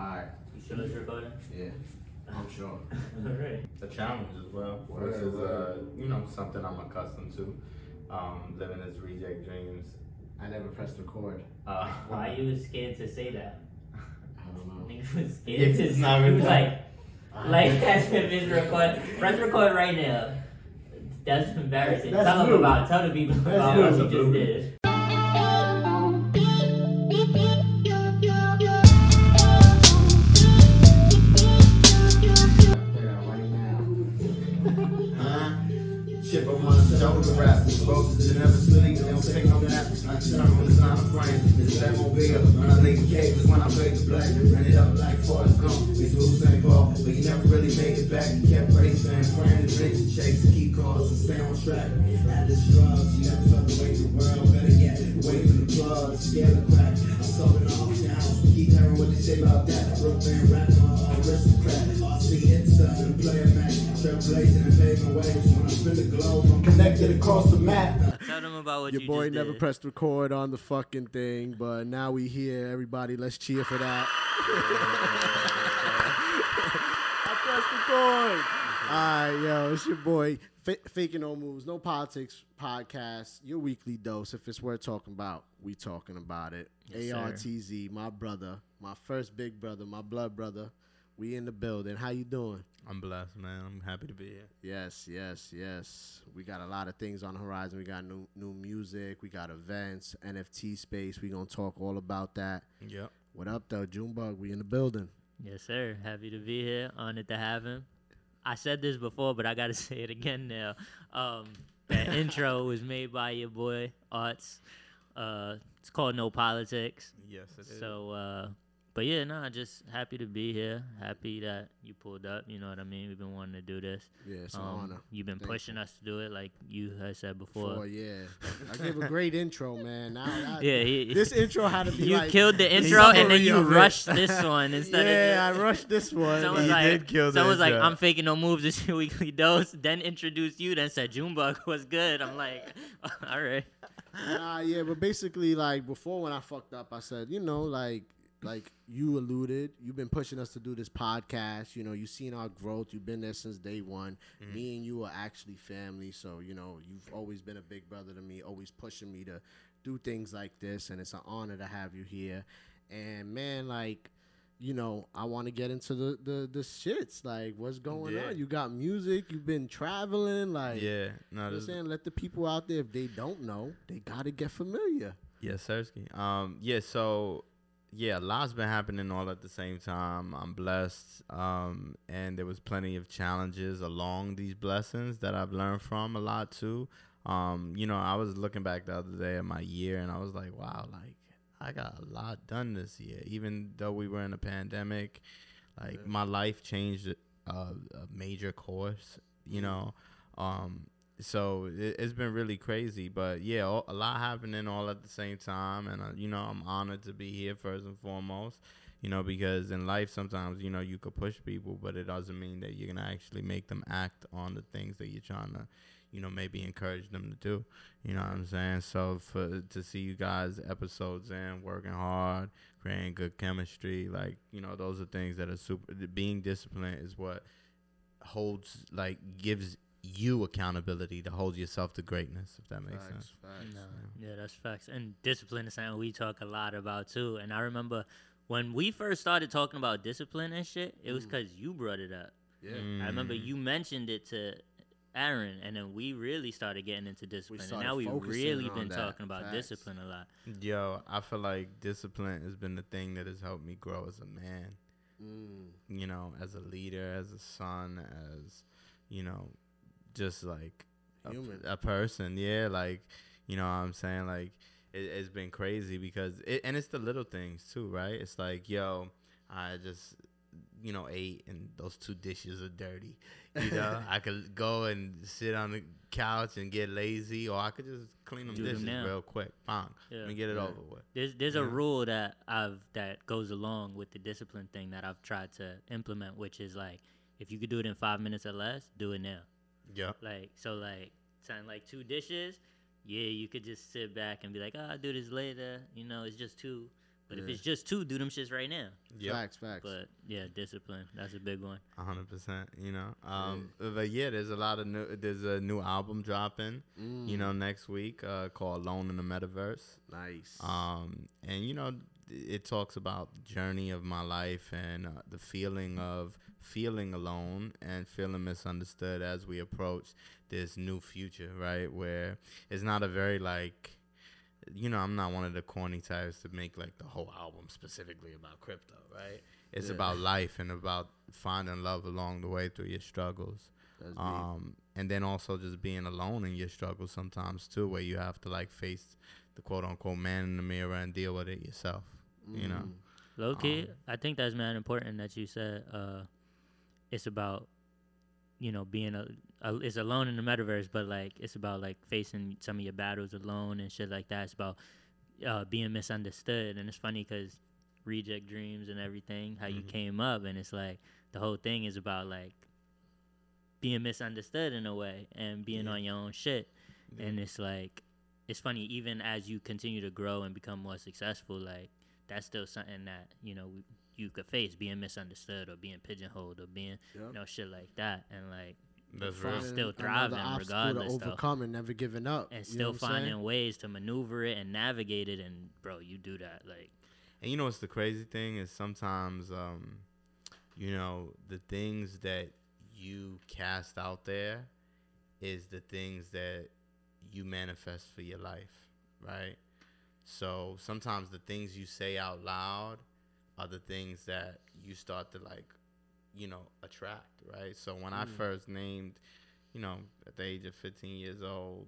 Alright, You sure it's recording? yeah, I'm sure. Alright. a challenge as well, Word, which is uh, you know something I'm accustomed to. Um, living as reject dreams. I never pressed record. Uh, Why you was scared to say that? I don't know. Nigga was scared It's to not He really- was like, like as if it's record. Press record right now. That's embarrassing. That's tell them about. Tell the people That's about new. what you just did. Your boy never did. pressed record on the fucking thing, but now we here. Everybody, let's cheer for that. I pressed record. All right, yo, it's your boy, F- Faking No Moves, No Politics podcast, your weekly dose. If it's worth talking about, we talking about it. Yes. ARTZ, my brother, my first big brother, my blood brother. We in the building. How you doing? I'm blessed, man. I'm happy to be here. Yes, yes, yes. We got a lot of things on the horizon. We got new new music. We got events, NFT space. We gonna talk all about that. Yep. What up, though, Junebug? We in the building. Yes, sir. Happy to be here. Honored to have him. I said this before, but I gotta say it again now. Um, that intro was made by your boy ARTZ. Uh, it's called No Politics. Yes, it is. So, uh, but yeah, no, just happy to be here. Happy that you pulled up. You know what I mean? We've been wanting to do this. Yeah, it's an Um, honor. You've been Thank pushing us to do it, like you had said before. For yeah, I gave a great intro, man. Now, I, Yeah, he, this intro had to be you like killed the intro and then you of it. rushed this one instead yeah, of. I rushed this one. Someone's He like, did kill the someone's like. I'm faking no moves. This is your weekly dose. Then introduced you. Then said Junebug was good. I'm like, all right. Nah, yeah, but basically, like before when I fucked up, I said, you know, like like you alluded, you've been pushing us to do this podcast. You know, you've seen our growth. You've been there since day one. Me and you are actually family, so you know, you've always been a big brother to me, always pushing me to do things like this, and it's an honor to have you here. And man, like. You know, I want to get into the, the the shits. Like, what's going Yeah. on? You got music. You've been traveling. Like, yeah. No, you know I'm saying? Let the people out there, if they don't know, they gotta get familiar. Yes, Sersky. Um, yeah, so yeah, a lot's been happening all at the same time. I'm blessed. Um, and there was plenty of challenges along these blessings that I've learned from a lot too. Um, you know, I was looking back the other day at my year and I was like, wow, like I got a lot done this year. Even though we were in a pandemic, like my life changed a, a major course, you know. Um, so it, it's been really crazy, but yeah, all, a lot happening all at the same time, and uh, you know I'm honored to be here first and foremost. You know, because in life sometimes you know you could push people, but it doesn't mean that you're gonna actually make them act on the things that you're trying to, you know, maybe encourage them to do. You know what I'm saying? So for to see you guys episodes in, working hard, creating good chemistry, like you know, those are things that are super. Being disciplined is what holds like gives you accountability to hold yourself to greatness if that makes sense No, yeah, that's facts. And discipline is something we talk a lot about too. And I remember when we first started talking about discipline and shit, it was because you brought it up. Yeah. I remember Mm. you mentioned it to Aaron, and then we really started getting into discipline. and now we've really been that. talking about Facts. discipline a lot. yo i feel like discipline has been the thing that has helped me grow as a man Mm. you know as a leader as a son as you know just like a, Human. a person yeah like you know what i'm saying like it, it's been crazy because it and it's the little things too right it's like yo i just you know ate and those two dishes are dirty you know i could go and sit on the couch and get lazy or i could just clean them Do dishes now. real quick bang Yeah. and get it Yeah. over with There's there's a rule that I've that goes along with the discipline thing that I've tried to implement, which is like if you could do it in five minutes or less, do it now. Yeah Like so, like something like two dishes, yeah, you could just sit back and be like, oh, I'll do this later. You know, it's just two. But if it's just two, do them shits right now. Yep. Facts, facts. But yeah, discipline. That's a big one. Hundred percent. You know, um, but yeah, there's a lot of new. There's a new album dropping. You know, next week uh, called "Alone in the Metaverse." nice. Um, and you know, it talks about the journey of my life and uh, the feeling of feeling alone and feeling misunderstood as we approach this new future, right? Where it's not a very like, you know, I'm not one of the corny types to make like the whole album specifically about crypto, right? It's Yeah. about life and about finding love along the way through your struggles. Um, and then also just being alone in your struggles sometimes too, where you have to like face the quote unquote man in the mirror and deal with it yourself. You know, Mm. Low key, Um, I think that's man important that you said uh, it's about you know being a, a it's alone in the metaverse, but like it's about like facing some of your battles alone and shit like that. It's about uh, being misunderstood, and it's funny because reject dreams and everything, how you Mhm. came up, and it's like the whole thing is about like being misunderstood in a way and being Yeah. on your own shit, Yeah. and it's like it's funny even as you continue to grow and become more successful, like that's still something that you know you could face being misunderstood or being pigeonholed or being Yep. you know shit like that and like that's Fine. real. still Finding thriving another obstacle regardless, to though. overcome and never giving up. and you know still what saying? finding ways to maneuver it and navigate it and bro you do that like And you know what's the crazy thing is sometimes, um, you know, the things that you cast out there is the things that you manifest for your life, right? So sometimes the things you say out loud are the things that you start to like, you know, attract, right? So when I Mm. first named, you know, at the age of 15 years old,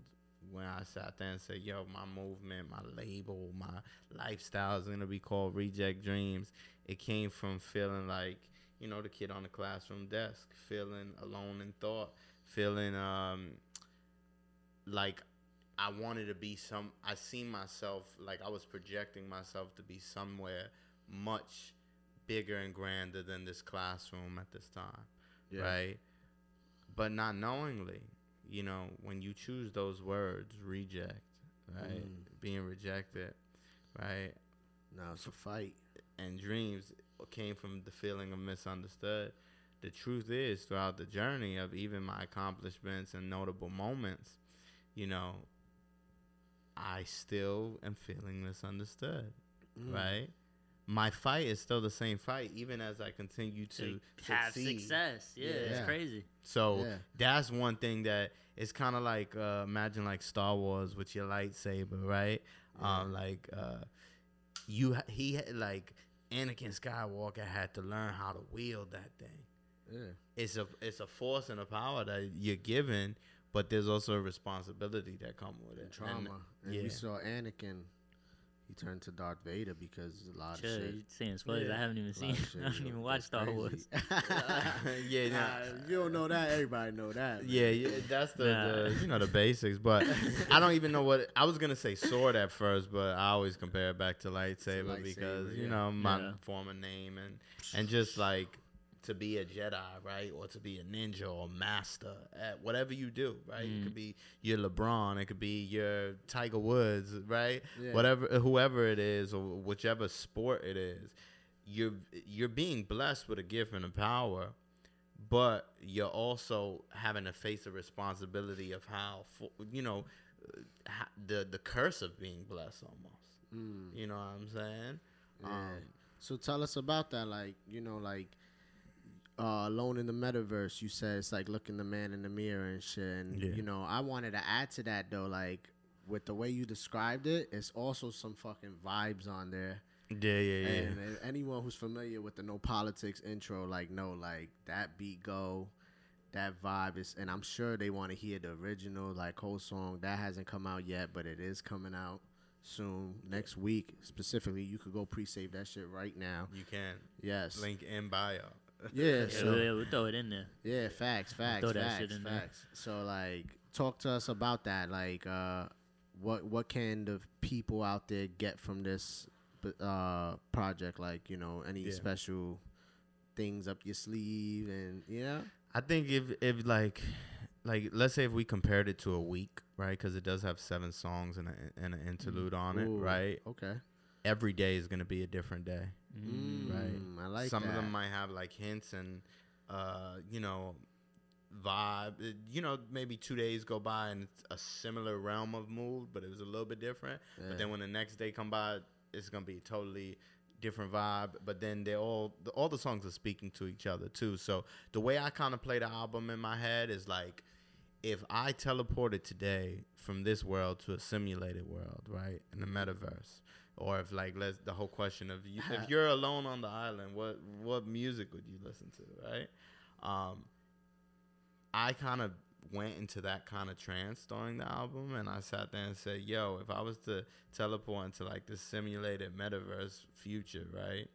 when I sat there and said, yo, my movement, my label, my lifestyle is going to be called Reject Dreams, it came from feeling like, you know, the kid on the classroom desk, feeling alone in thought, feeling um, like I wanted to be some, I seen myself, like I was projecting myself to be somewhere much bigger and grander than this classroom at this time Yeah. right? But not knowingly, you know, when you choose those words, reject, right? Mm. Being rejected, right? Now it's a fight. And dreams came from the feeling of misunderstood. The truth is, throughout the journey of even my accomplishments and notable moments, you know, I still am feeling misunderstood, Mm. right? My fight is still the same fight, even as I continue to to have succeed. success yeah, it's crazy So Yeah. that's one thing that it's kind of like uh, imagine like Star Wars with your lightsaber, right? Um, like uh, you he had, like Anakin Skywalker had to learn how to wield that thing. Yeah. It's a it's a force and a power that you're given, but there's also a responsibility that comes with it. And trauma. And, yeah. we saw Anakin. He turned to Darth Vader because a lot Chill, of shit. you saying spoilers Yeah. I haven't even seen of shit, I haven't even watched Star that's Wars yeah, Nah, nah. you don't know that, everybody know that. man. Yeah, yeah, that's the, Nah. the you know the basics, but I don't even know what I was gonna say sword at first, but I always compare it back to lightsaber, lightsaber, because you yeah. know my Yeah. former name and and just like to be a Jedi, right, or to be a ninja or master at whatever you do, right. It Mm. could be your LeBron, it could be your Tiger Woods, right, Yeah. whatever, whoever it is, or whichever sport it is, you're you're being blessed with a gift and a power but you're also having to face the responsibility of how you know uh, the the curse of being blessed almost Mm. you know what i'm saying Yeah. um So tell us about that. Like, you know, like uh alone in the metaverse, you said it's like looking the man in the mirror and shit. And Yeah. you know, I wanted to add to that though, like with the way you described it, it's also some fucking vibes on there. yeah yeah yeah And anyone who's familiar with the No Politics intro, like, no, like that beat go, that vibe is, and I'm sure they want to hear the original, like, whole song. That hasn't come out yet, but it is coming out soon, next week specifically. You could go pre-save that shit right now. you can Yes. link in bio Yeah. yeah, So we'll, we'll throw it in there yeah, facts, facts, throw that facts, shit in there. facts. So like, talk to us about that. Like, uh, what what can the people out there get from this uh project? Like, you know, any Yeah. special things up your sleeve, and you know, i think if if like like let's say if we compared it to a week right because it does have seven songs and, a, and an interlude on it right Okay. every day is gonna be a different day. Mm. Right. I like Some that. of them might have like hints and, uh, you know, vibe. Uh, You know, maybe two days go by and it's a similar realm of mood, but it was a little bit different. Yeah. But then when the next day come by, it's gonna be a totally different vibe. But then they all the, all the songs are speaking to each other too. So the way I kind of play the album in my head is like. If I teleported today from this world to a simulated world, right, in the metaverse, or if like let's the whole question of you, if you're alone on the island, what what music would you listen to, right? Um, I kind of went into that kind of trance during the album, and I sat there and said, "Yo, if I was to teleport into like this simulated metaverse future, right?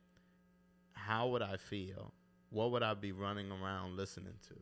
How would I feel? What would I be running around listening to?"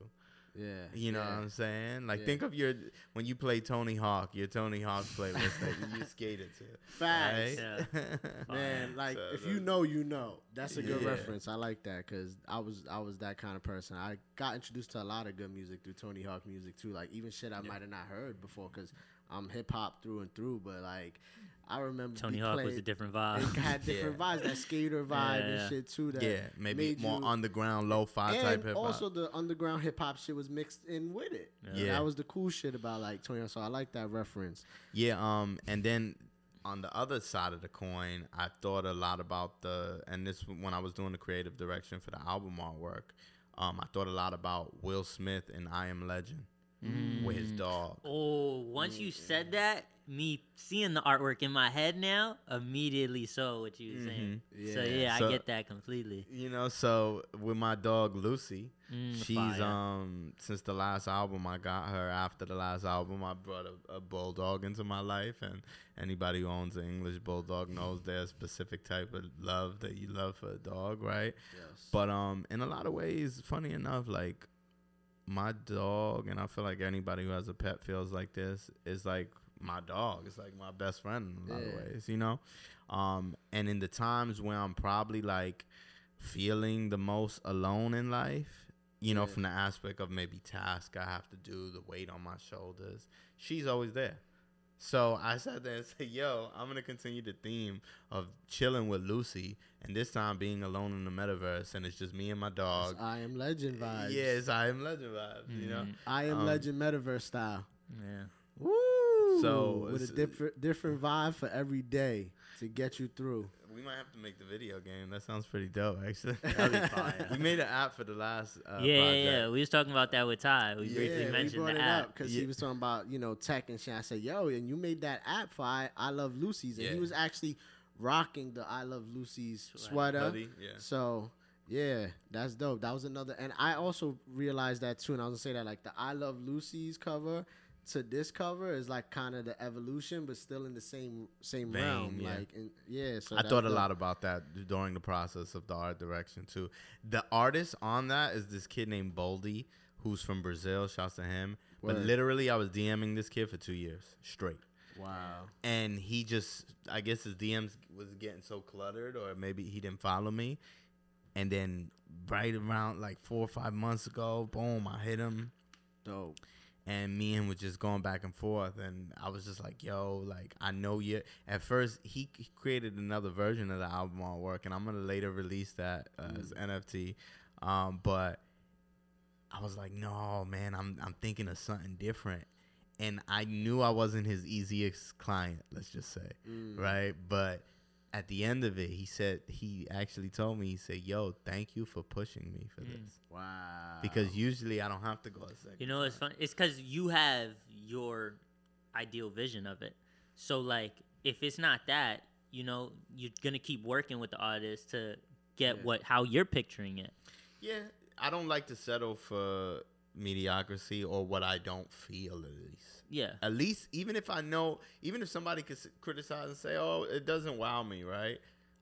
Yeah, You know yeah. what I'm saying? Like Yeah. think of your when you play Tony Hawk, your Tony Hawk playlist that you skated to. Facts. Right? Man, like So, if you know, you know. That's a good Yeah. reference. I like that because I was I was that kind of person. I got introduced to a lot of good music through Tony Hawk music too. Like even shit I might have not heard before because I'm hip hop through and through. But like I remember Tony be Hawk was a different It vibe. had different vibes, that skater vibe Yeah, and shit too. That yeah, maybe made more you- underground lo-fi type and hip hop. also the underground hip hop shit was mixed in with it. Yeah. that was the cool shit about like Tony. Hawk. So I like that reference. Yeah, um, and then on the other side of the coin, I thought a lot about the and this when I was doing the creative direction for the album artwork. Um, I thought a lot about Will Smith and I Am Legend with his dog. Oh, once you said that, me seeing the artwork in my head now, immediately saw what you were saying. So Yeah. yeah, So- I get that completely. You know, so with my dog Lucy, Mm, she's fire. um since the last album I got her after the last album I brought a, a bulldog into my life and anybody who owns an English bulldog knows there's a specific type of love that you love for a dog, right? Yes. But um, in a lot of ways, funny enough, like my dog, and I feel like anybody who has a pet feels like this is like my dog. It's like my best friend in a lot Yeah. of ways, you know. Um, and in the times where I'm probably like feeling the most alone in life, you know, Yeah. from the aspect of maybe task I have to do, the weight on my shoulders, she's always there. So I sat there and said, "Yo, I'm gonna continue the theme of chilling with Lucy, and this time being alone in the metaverse, and it's just me and my dog. It's I am Legend vibes. Yes, I am Legend vibes. You know. I am Um, Legend metaverse style. Yeah. Woo! So, with a different different vibe for every day to get you through. we might have to make the video game. That sounds pretty dope, actually. That'd be fire. we made an app for the last uh, yeah, yeah, project. yeah. We was talking about that with Ty. We briefly yeah, we mentioned brought the it app. up because Yeah. he was talking about you know tech and shit. I said, "Yo, and you made that app for I, I Love Lucy's," and he was actually rocking the I Love Lucy's Sweater. sweater. Hoodie, yeah. So yeah, that's dope. That was another, and I also realized that too. And I was gonna say that like the I Love Lucy's cover to this cover is like kind of the evolution, but still in the same same Vein, realm. yeah. Like and, yeah, so I thought a lot about that during the process of the art direction too. The artist on that is this kid named Boldy, who's from Brazil. Shouts to him. But literally, I was DMing this kid for two years straight. Wow. and he just i guess his dms was getting so cluttered or maybe he didn't follow me and then right around like four or five months ago boom i hit him Dope. And me and him was just going back and forth and i was just like yo like i know you at first he created another version of the album artwork and i'm gonna later release that uh, as nft um, but i was like no man i'm, I'm thinking of something different and i knew i wasn't his easiest client let's just say Mm. right but at the end of it he said he actually told me he said yo thank you for pushing me for Mm. this Wow. because usually i don't have to go a second You know, it's fun. It's because you have your ideal vision of it. So, like, if it's not that, you know, you're gonna keep working with the artist to get Yeah. what how you're picturing it. Yeah, I don't like to settle for mediocrity or what I don't feel at least. Yeah. At least, even if I know, even if somebody could criticize and say, "Oh, it doesn't wow me," right?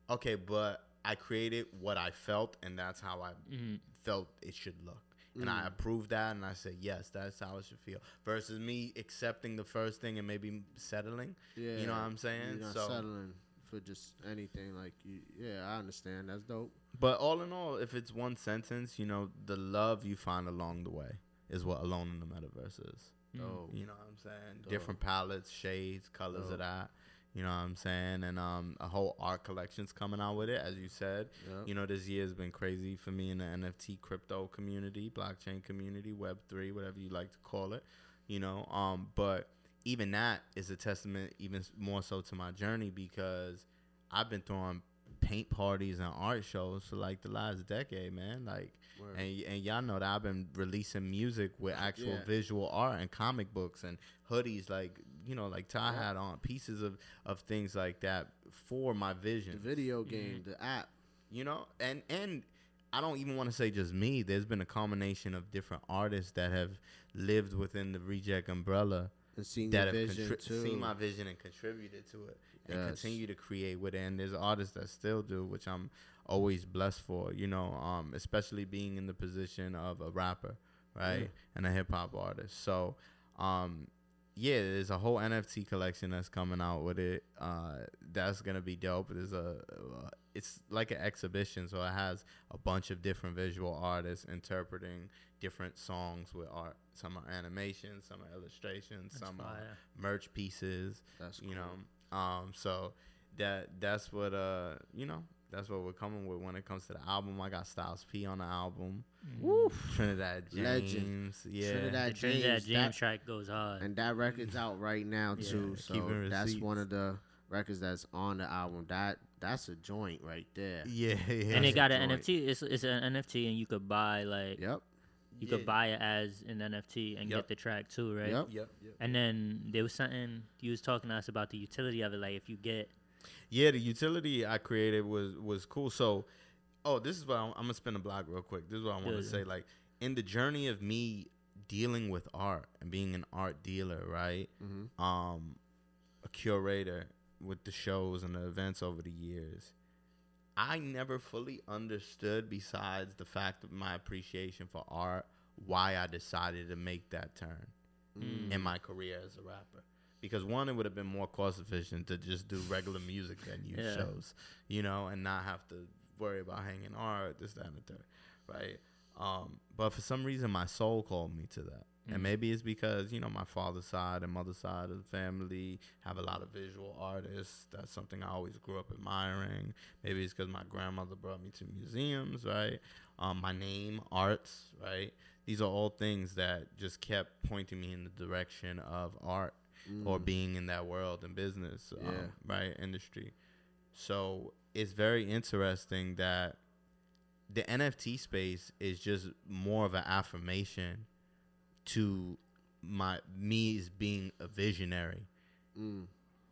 Okay, but I created what I felt, and that's how I Mhm. felt it should look, and I approved that, and I said, "Yes, that's how it should feel." Versus me accepting the first thing and maybe settling. Yeah. You know what I'm saying? So- settling for just anything. Like you, yeah, I understand. That's dope. But all in all, if it's one sentence, you know, the love you find along the way is what Alone in the Metaverse is. Dope. You know what I'm saying? Dope. Different palettes, shades, colors Dope. of that. You know what I'm saying? And um, a whole art collection's coming out with it, as you said. Yep. You know, this year has been crazy for me in the NFT crypto community, blockchain community, Web three, whatever you like to call it. You know, um, but even that is a testament, even more so to my journey because I've been throwing paint parties and art shows for like the last decade, man. Like, Word. and and y'all know that I've been releasing music with actual Yeah. visual art and comic books and hoodies, like you know, like Ty Yeah. had on pieces of of things like that for my the vision video mm-hmm. game, the app. you know and and i don't even want to say just me there's been a combination of different artists that have lived within the reject umbrella And seeing that your have vision contri- too. seen my vision and contributed to it and Yes. continue to create with it and there's artists that still do which i'm always blessed for you know um especially being in the position of a rapper right Yeah. and a hip-hop artist so um yeah, there's a whole NFT collection that's coming out with it. Uh, that's gonna be dope. There's a, uh, it's like an exhibition, so it has a bunch of different visual artists interpreting different songs with art. Some are animations, some are illustrations, That's some are fire. merch pieces. That's You know, um, so that that's what uh, you know, that's what we're coming with when it comes to the album. I got Styles P on the album. Mm. Woo. Trinidad James, Legend. yeah. Trinidad The Trinidad James, James that- track goes hard. and that record's out right now Yeah, too. So that's one of the records that's on the album. That that's a joint right there. Yeah, yeah. and it got an joint. NFT. It's it's an NFT, and you could buy like Yep. you Yeah. could buy it as an NFT and Yep. get the track too, right? Yep. Yep, yep. And then there was something you was talking to us about the utility of it. Like if you get Yeah, the utility I created was was cool. So, oh, this is what I'm, I'm gonna spin a block real quick. This is what I want to yeah. say. Like in the journey of me dealing with art and being an art dealer, right? Mm-hmm. Um, a curator with the shows and the events over the years. I never fully understood, besides the fact of my appreciation for art, why I decided to make that turn Mm. in my career as a rapper. Because one, it would have been more cost efficient to just do regular music venue Yeah. shows, you know, and not have to worry about hanging art, this, that, and the third, right? Um, but for some reason, my soul called me to that. Mm. And maybe it's because, you know, my father's side and mother's side of the family have a lot of visual artists. That's something I always grew up admiring. Maybe it's because my grandmother brought me to museums, right? Um, my name, arts, right? These are all things that just kept pointing me in the direction of art or Mm. being in that world and business, um, right? Industry. So it's very interesting that the NFT space is just more of an affirmation to my me as being a visionary, Mm.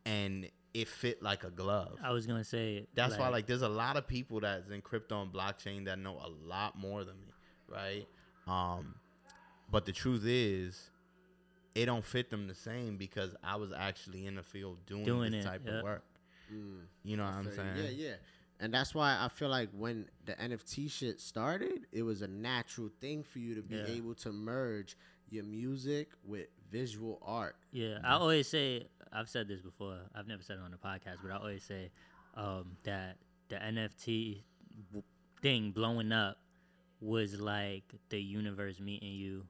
and it fit like a glove. I was gonna say That's why, like, there's a lot of people that's in crypto and blockchain that know a lot more than me, right? Um, but the truth is, it don't fit them the same because I was actually in the field doing, Doing this it, type yeah. of work. Mm. You know what I'm saying? Yeah, yeah. And that's why I feel like when the NFT shit started, it was a natural thing for you to be Yeah. able to merge your music with visual art. Yeah, I always say I've said this before. I've never said it on the podcast, but I always say um, that the NFT thing blowing up was like the universe meeting you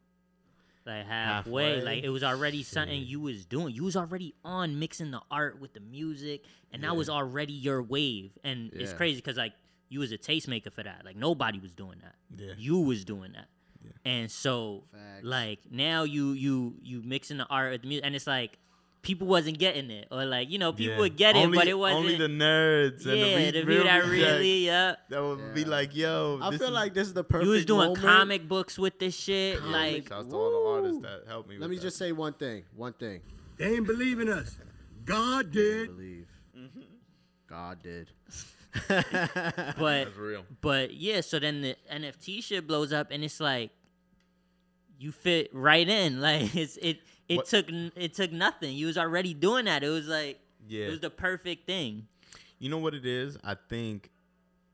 like halfway. Halfway? Like it was already something you was doing. You was already on mixing the art with the music, and that was already your wave. And it's crazy because like you was a tastemaker for that. Like nobody was doing that. Yeah. You was doing that. Yeah. And so Facts. like now you you you mixing the art with the music, and it's like people wasn't getting it, or like you know people Yeah. would get it, only, but it wasn't. only the nerds and yeah, the, the re- view real that rejects really, yeah. that would be like, yo, I feel is like this is the perfect You was doing moment. comic books with this shit, Comic like Shouts to all the artists that helped me. Let with me that. just say one thing. One thing. They ain't believe in us. God did. Believe. Mm-hmm. God did. but that's real. but yeah. So then the NFT shit blows up, and it's like you fit right in. Like it's it it What- took it took nothing. You was already doing that. It was like Yeah. it was the perfect thing. You know what it is? I think,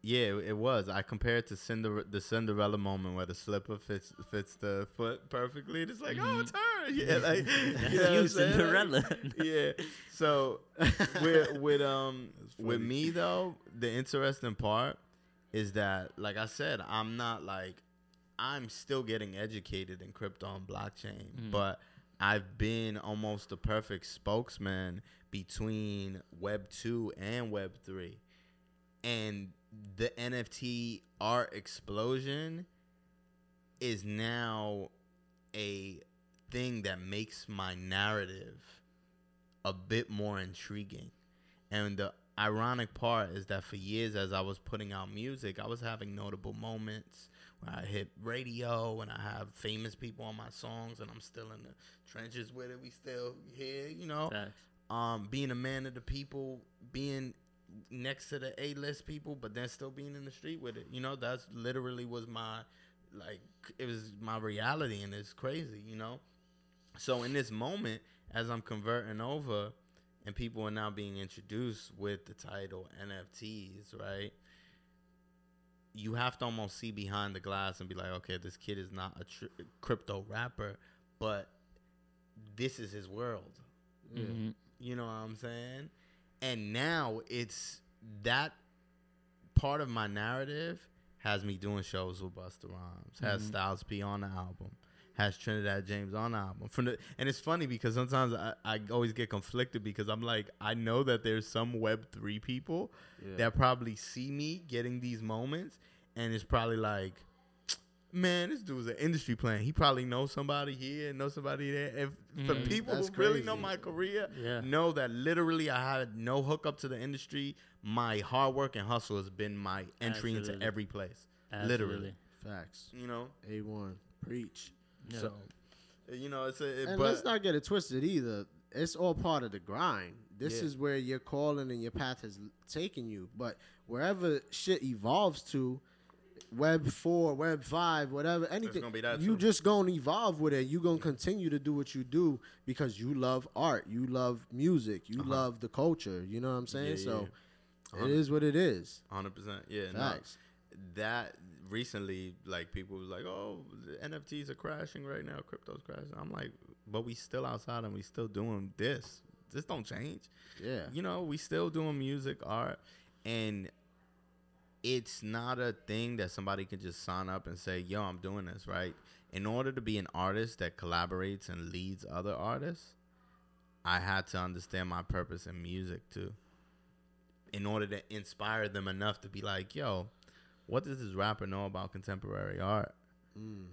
yeah, it was. I compared to Cinder- the Cinderella moment where the slipper fits fits the foot perfectly. It's like, oh, it's her. Yeah, like Mm-hmm. You, know you? Cinderella. yeah. So with with um with me though, the interesting part is that, like I said, I'm not like I'm still getting educated in crypto and blockchain, Mm. but I've been almost the perfect spokesman between Web 2 and Web 3. And the NFT art explosion is now a thing that makes my narrative a bit more intriguing. And the ironic part is that for years, as I was putting out music, I was having notable moments I hit radio and I have famous people on my songs, and I'm still in the trenches with it. We still here, you know. Facts. Um, being a man of the people, being next to the A list people, but then still being in the street with it. You know, that's literally was my like it was my reality, and it's crazy. You know. So in this moment, as I'm converting over, and people are now being introduced with the title NFTs, right? You have to almost see behind the glass and be like, okay, this kid is not a tr- crypto rapper, but this is his world. Mhm. You know what I'm saying? And now it's that part of my narrative has me doing shows with Busta Rhymes, has Mhm. Styles P on the album, has Trinidad James on the album. From the and it's funny because sometimes I, I always get conflicted because I'm like I know that there's some Web three people Yeah. that probably see me getting these moments and it's probably like. Man, this dude's an industry plan. He probably knows somebody here, knows somebody there. If for Mhm. people That's who really know my career, Yeah. know that literally I had no hookup to the industry. My hard work and hustle has been my entry into every place. Absolutely. Literally. Facts. You know, A one. Preach. Yeah. so you know it's a. It, And but let's not get it twisted either. It's all part of the grind. This Yeah. is where your calling and your path has taken you. But wherever shit evolves to, Web four, Web five, whatever, anything, gonna be that you too. just gonna evolve with it. You gonna continue to do what you do because you love art, you love music, you Uh-huh. love the culture. You know what I'm saying? Yeah, so yeah. it is what it is. hundred percent. Yeah, no. That recently, like people was like, "Oh, the NFTs are crashing right now. Crypto's crashing." I'm like, "But we still outside and we still doing this. This don't change." Yeah. you know, we still doing music, art, and it's not a thing that somebody can just sign up and say, "Yo, I'm doing this." Right? In order to be an artist that collaborates and leads other artists, I had to understand my purpose in music too. In order to inspire them enough to be like, "Yo, what does this rapper know about contemporary art?" Mm.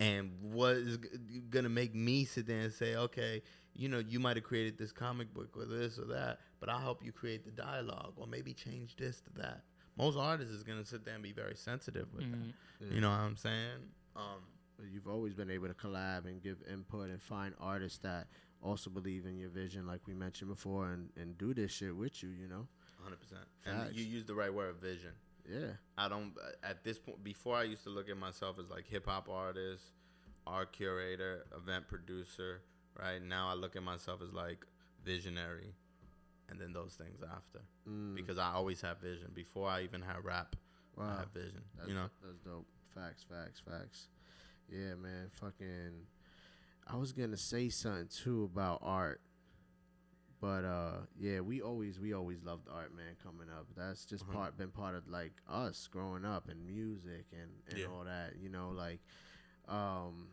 and what is g- gonna make me sit there and say, okay, you know, you might have created this comic book or this or that, but I'll help you create the dialogue or maybe change this to that. Most artists is gonna sit there and be very sensitive with Mhm. that. You know what I'm saying? Um, You've always been able to collab and give input and find artists that also believe in your vision, like we mentioned before, and, and do this shit with you, you know? 100%. And you use the right word, vision. Yeah. I don't at this point. Before I used to look at myself as like hip hop artist, art curator, event producer. Right now, I look at myself as like visionary, and then those things after. Mm. Because I always have vision. Before I even had rap, I Wow. have vision. That's, you know. that's dope. Facts, facts, facts. Yeah, man. Fucking. I was gonna say something too about art, but uh, yeah, we always we always loved art, man. Coming up, that's just Uh-huh. part been part of like us growing up and music and and Yeah. all that. You know, like, um.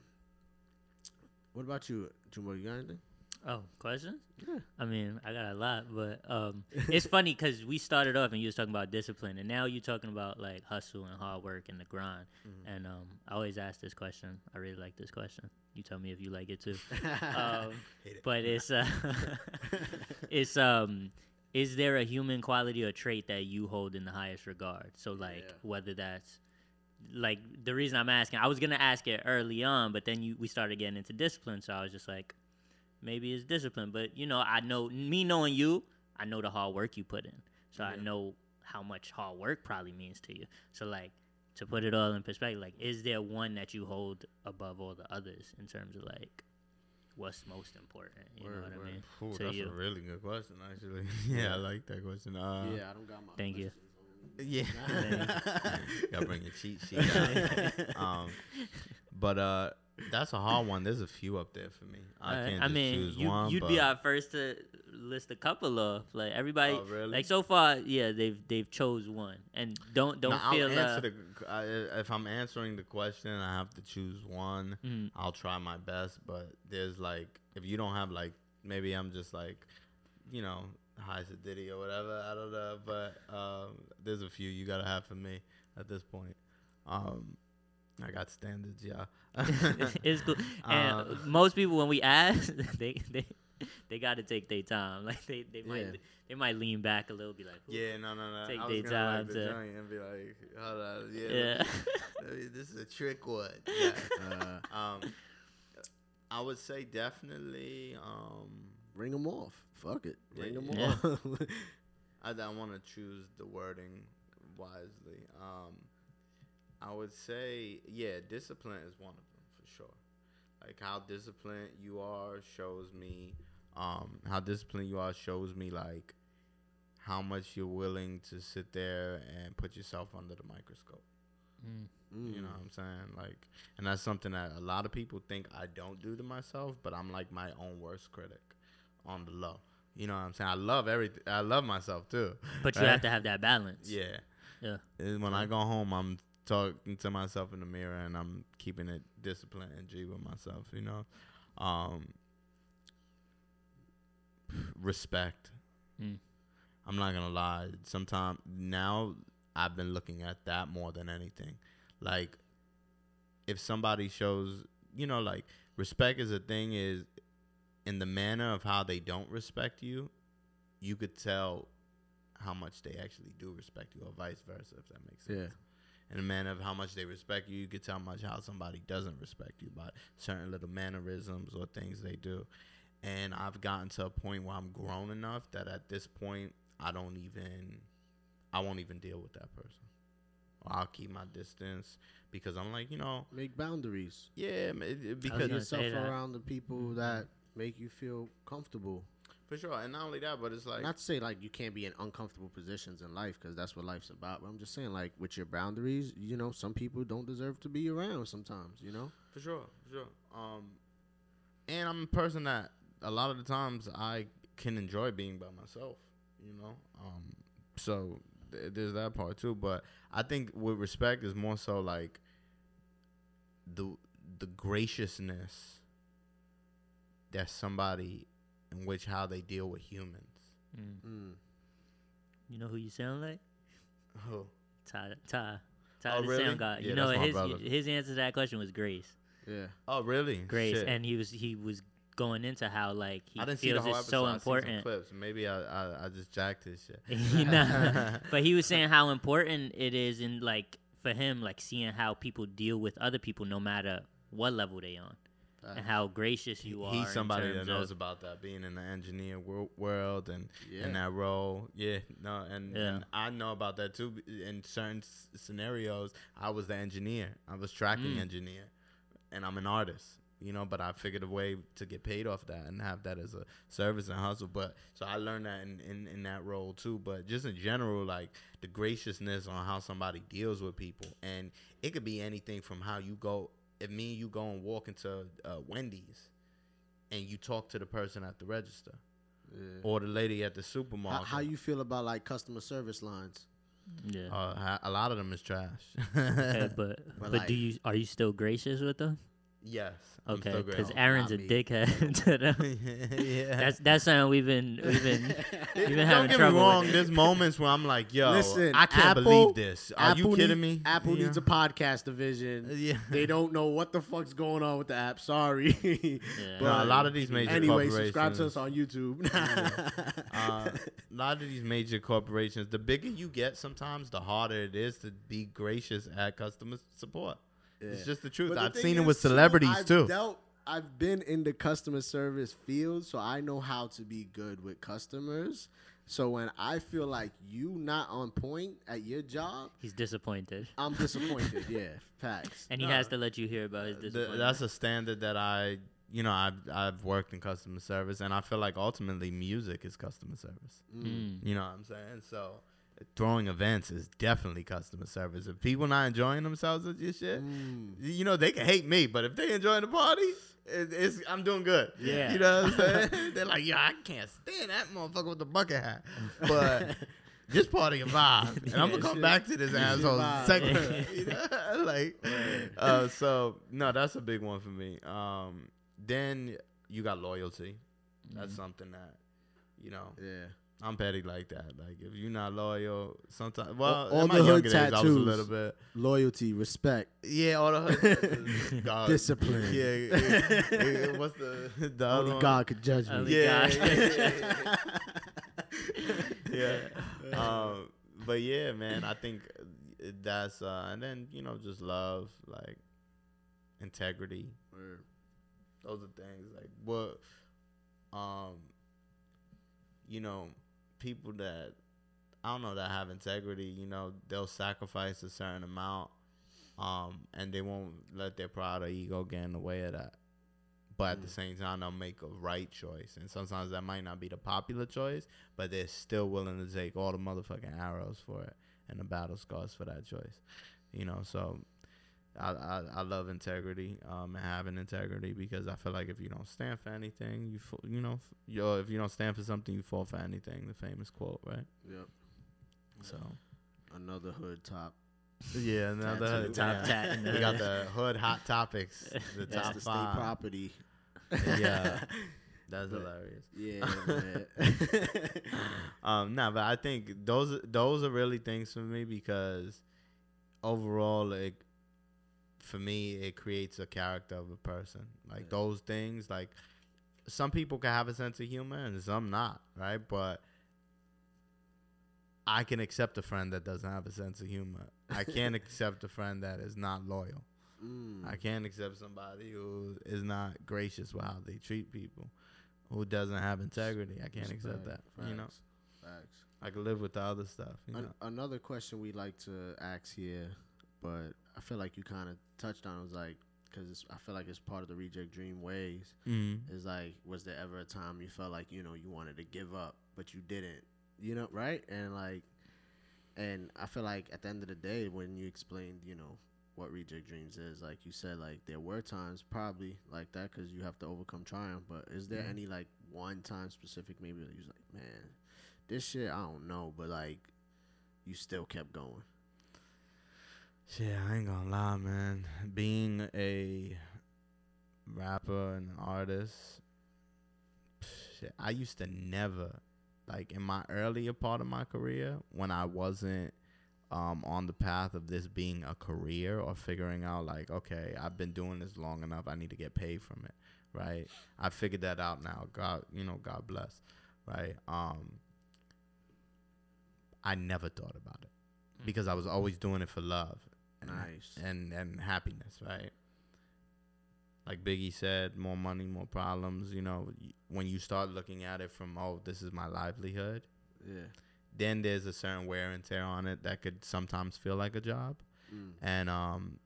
What about you, Jumbo? You got anything? Oh, questions? Yeah. I mean, I got a lot, but um, it's funny because we started off and you was talking about discipline, and now you're talking about like hustle and hard work and the grind. Mm-hmm. And um, I always ask this question. I really like this question. You tell me if you like it too. um, it. but it's uh, it's um, is there a human quality or trait that you hold in the highest regard? So like Yeah. whether that's like the reason I'm asking, I was gonna ask it early on, but then you we started getting into discipline, so I was just like, maybe it's discipline. But you know, I know me knowing you, I know the hard work you put in, so I know how much hard work probably means to you. So like to put it all in perspective, like is there one that you hold above all the others in terms of like what's most important? You know Word, what I mean? Ooh, to that's you. a really good question, actually. yeah, I like that question. Uh, yeah, I don't got my. thank you. questions. Yeah. Thank Gotta bring a cheat sheet. um, but uh, That's a hard one. There's a few up there for me. I Uh, can't I just mean, choose you, one. you'd but be our first to list a couple of like everybody. Oh, really? Like so far, yeah, they've they've chose one, and don't don't No, I'll feel answer uh, the, I, if I'm answering the question, I have to choose one. Mhm. I'll try my best, but there's like if you don't have like maybe I'm just like, you know, high as a ditty or whatever. I don't know, but um, there's a few you gotta have for me at this point. Um, I got standards, yeah. it's cool. And Uh, most people, when we ask, they they they got to take their time. Like they they might Yeah. they might lean back a little, be like, Yeah, no, no, no. Take I was their gonna like time to- and be like, hold on, yeah, yeah. let me- this is a trick one. Yeah. Uh, um, I would say definitely. Um, ring them off. Fuck it. Ring them Yeah. off. I, I want to choose the wording wisely. Um, I would say, yeah, discipline is one of them for sure. Like how disciplined you are shows me, um, how disciplined you are shows me like how much you're willing to sit there and put yourself under the microscope. Mm. You know what I'm saying? Like, and that's something that a lot of people think I don't do to myself, but I'm like my own worst critic on the low. You know what I'm saying? I love everything. I love myself too. But you have to have that balance. Yeah. Yeah. And when I go home, I'm talking to myself in the mirror and I'm keeping it disciplined and G with myself, you know? Um, respect. Mm. I'm not going to lie. Sometimes now I've been looking at that more than anything. Like, if somebody shows, you know, like, respect is a thing, is in the manner of how they don't respect you, you could tell how much they actually do respect you, or vice versa, if that makes sense. Yeah. In a manner of how much they respect you, you could tell much how somebody doesn't respect you by certain little mannerisms or things they do. And I've gotten to a point where I'm grown enough that at this point I don't even I won't even deal with that person. I'll keep my distance because I'm like, you know, Make boundaries. yeah, m- it- it- was because gonna yourself around the people mm-hmm. that make you feel comfortable. For sure. And not only that, but it's like Not to say like you can't be in uncomfortable positions in life because that's what life's about. But I'm just saying like with your boundaries, you know, some people don't deserve to be around sometimes. You know. For sure, for sure. Um, and I'm a person that a lot of the times I can enjoy being by myself. You know, um, so th- there's that part too. But I think with respect is more so like the the graciousness that somebody in which how they deal with humans. Mm. Mm. You know who you sound like? Oh, Ty. Ty. Ty Oh, the really? sound guy. Yeah, you know his brother. his answer to that question was Grace. Yeah. oh really? Grace, Shit. and he was he was going into how like he I didn't see feels whole it's episode. so I important. clips. Maybe I, I I just jacked his shit. You know? but he was saying how important it is in like for him like seeing how people deal with other people no matter what level they on and how gracious you are. He's somebody that knows about that, being in the engineer wor- world and Yeah. in that role. Yeah, no, and, Yeah. and I know about that too. In certain s- scenarios, I was the engineer. I was tracking Mm. engineer, and I'm an artist. You know, but I figured a way to get paid off that and have that as a service and hustle. But so I learned that in, in, in that role too. But just in general, like the graciousness on how somebody deals with people, and it could be anything from how you go. If me and you go and walk into uh, Wendy's, and you talk to the person at the register yeah. or the lady at the supermarket. how you feel about like customer service lines? Yeah. Uh, a lot of them is trash. okay, but But, but, like- do you are you still gracious with them? Yes. I'm Okay, because. Aaron's a me. dickhead yeah. That's that's something we've been we've been we've been having Don't having get trouble me wrong. with. There's moments where I'm like, yo, Listen, I can't Apple- believe this. Are Apple you kidding need- me? Apple You needs a podcast division. Yeah. They don't know what the fuck's going on with the app. Sorry. Yeah. No, a lot of these major anyway, subscribe to us on YouTube. uh, a lot of these major corporations, the bigger you get, sometimes the harder it is to be gracious at customer support. It's just the truth. The I've seen it with too, celebrities I've too. Dealt, I've been in the customer service field, so I know how to be good with customers. So when I feel like you not on point at your job, He's disappointed, I'm disappointed. yeah, facts. and he No. has to let you hear about his Th- disappointment. that's a standard that I, you know, I've I've worked in customer service, and I feel like ultimately music is customer service. Mm. You know what I'm saying? So throwing events is definitely customer service. If people not enjoying themselves at your shit, Mm. you know they can hate me, but if they enjoying the party, it, it's I'm doing good. Yeah. you know what I'm saying? They're like, yeah, I can't stand that motherfucker with the bucket hat, but. This party a vibe, and I'm gonna come shit. back to this asshole second. you know? like, uh, so no, that's a big one for me. Um, then you got loyalty. That's something that, you know, Yeah. I'm petty like that. Like if you're not loyal, sometimes. Well, all in my the hood younger days, I was a tattoos. little bit. Loyalty, respect, Yeah, all the hood. God. discipline. Yeah, yeah, yeah, what's the the other Only one? God could judge me. Only Yeah, God. yeah. yeah. Um, but yeah, man, I think that's uh, and then you know just love, like integrity. Word. Those are things like what, um, you know, people that I don't know that have integrity. You know, they'll sacrifice a certain amount, um, and they won't let their pride or ego get in the way of that. But at the same time, they'll make a right choice, and sometimes that might not be the popular choice, but they're still willing to take all the motherfucking arrows for it and the battle scars for that choice. You know, so I, I, I love integrity um, and having integrity because I feel like if you don't stand for anything, you fa- you know f- yo if you don't stand for something, you fall for anything. The famous quote, right? Yep. So Another hood top. yeah, another Tattoo. Top tat we got the hood hot topics, the That's top the state property. Yeah, that's But- hilarious. Yeah, man. Um, nah, but I think those those are really things for me because overall, like for me, it creates a character of a person. Like those things, like some people can have a sense of humor and some not, right? But I can accept a friend that doesn't have a sense of humor. I can't accept a friend that is not loyal. Mm. I can't accept somebody who is not gracious with how they treat people, who doesn't have integrity. I can't accept that. Respect. You know, Facts. Facts. I can live with the other stuff. You An- know, another question we like to ask here, but I feel like you kind of touched on it, was like, because I feel like it's part of the reject dream ways. mm-hmm. Is like, was there ever a time you felt like you know you wanted to give up, but you didn't? You know, right? And like, and I feel like at the end of the day, when you explained, you know, what reject dreams is, like you said, like there were times probably like that because you have to overcome triumph. But is there any like one time specific maybe that you was like, man, this shit I don't know, but like you still kept going. Yeah, I ain't gonna lie, man. Being a rapper and artist, shit, I used to never, like in my earlier part of my career, when I wasn't um, on the path of this being a career or figuring out, like, okay, I've been doing this long enough, I need to get paid from it, right? I figured that out now. God, you know, God bless, right? Um, I never thought about it because I was always doing it for love and, Nice. and and happiness, right? Like Biggie said, more money, more problems. You know, when you start looking at it from, oh, this is my livelihood, Yeah. then there's a certain wear and tear on it that could sometimes feel like a job. Mm. And um,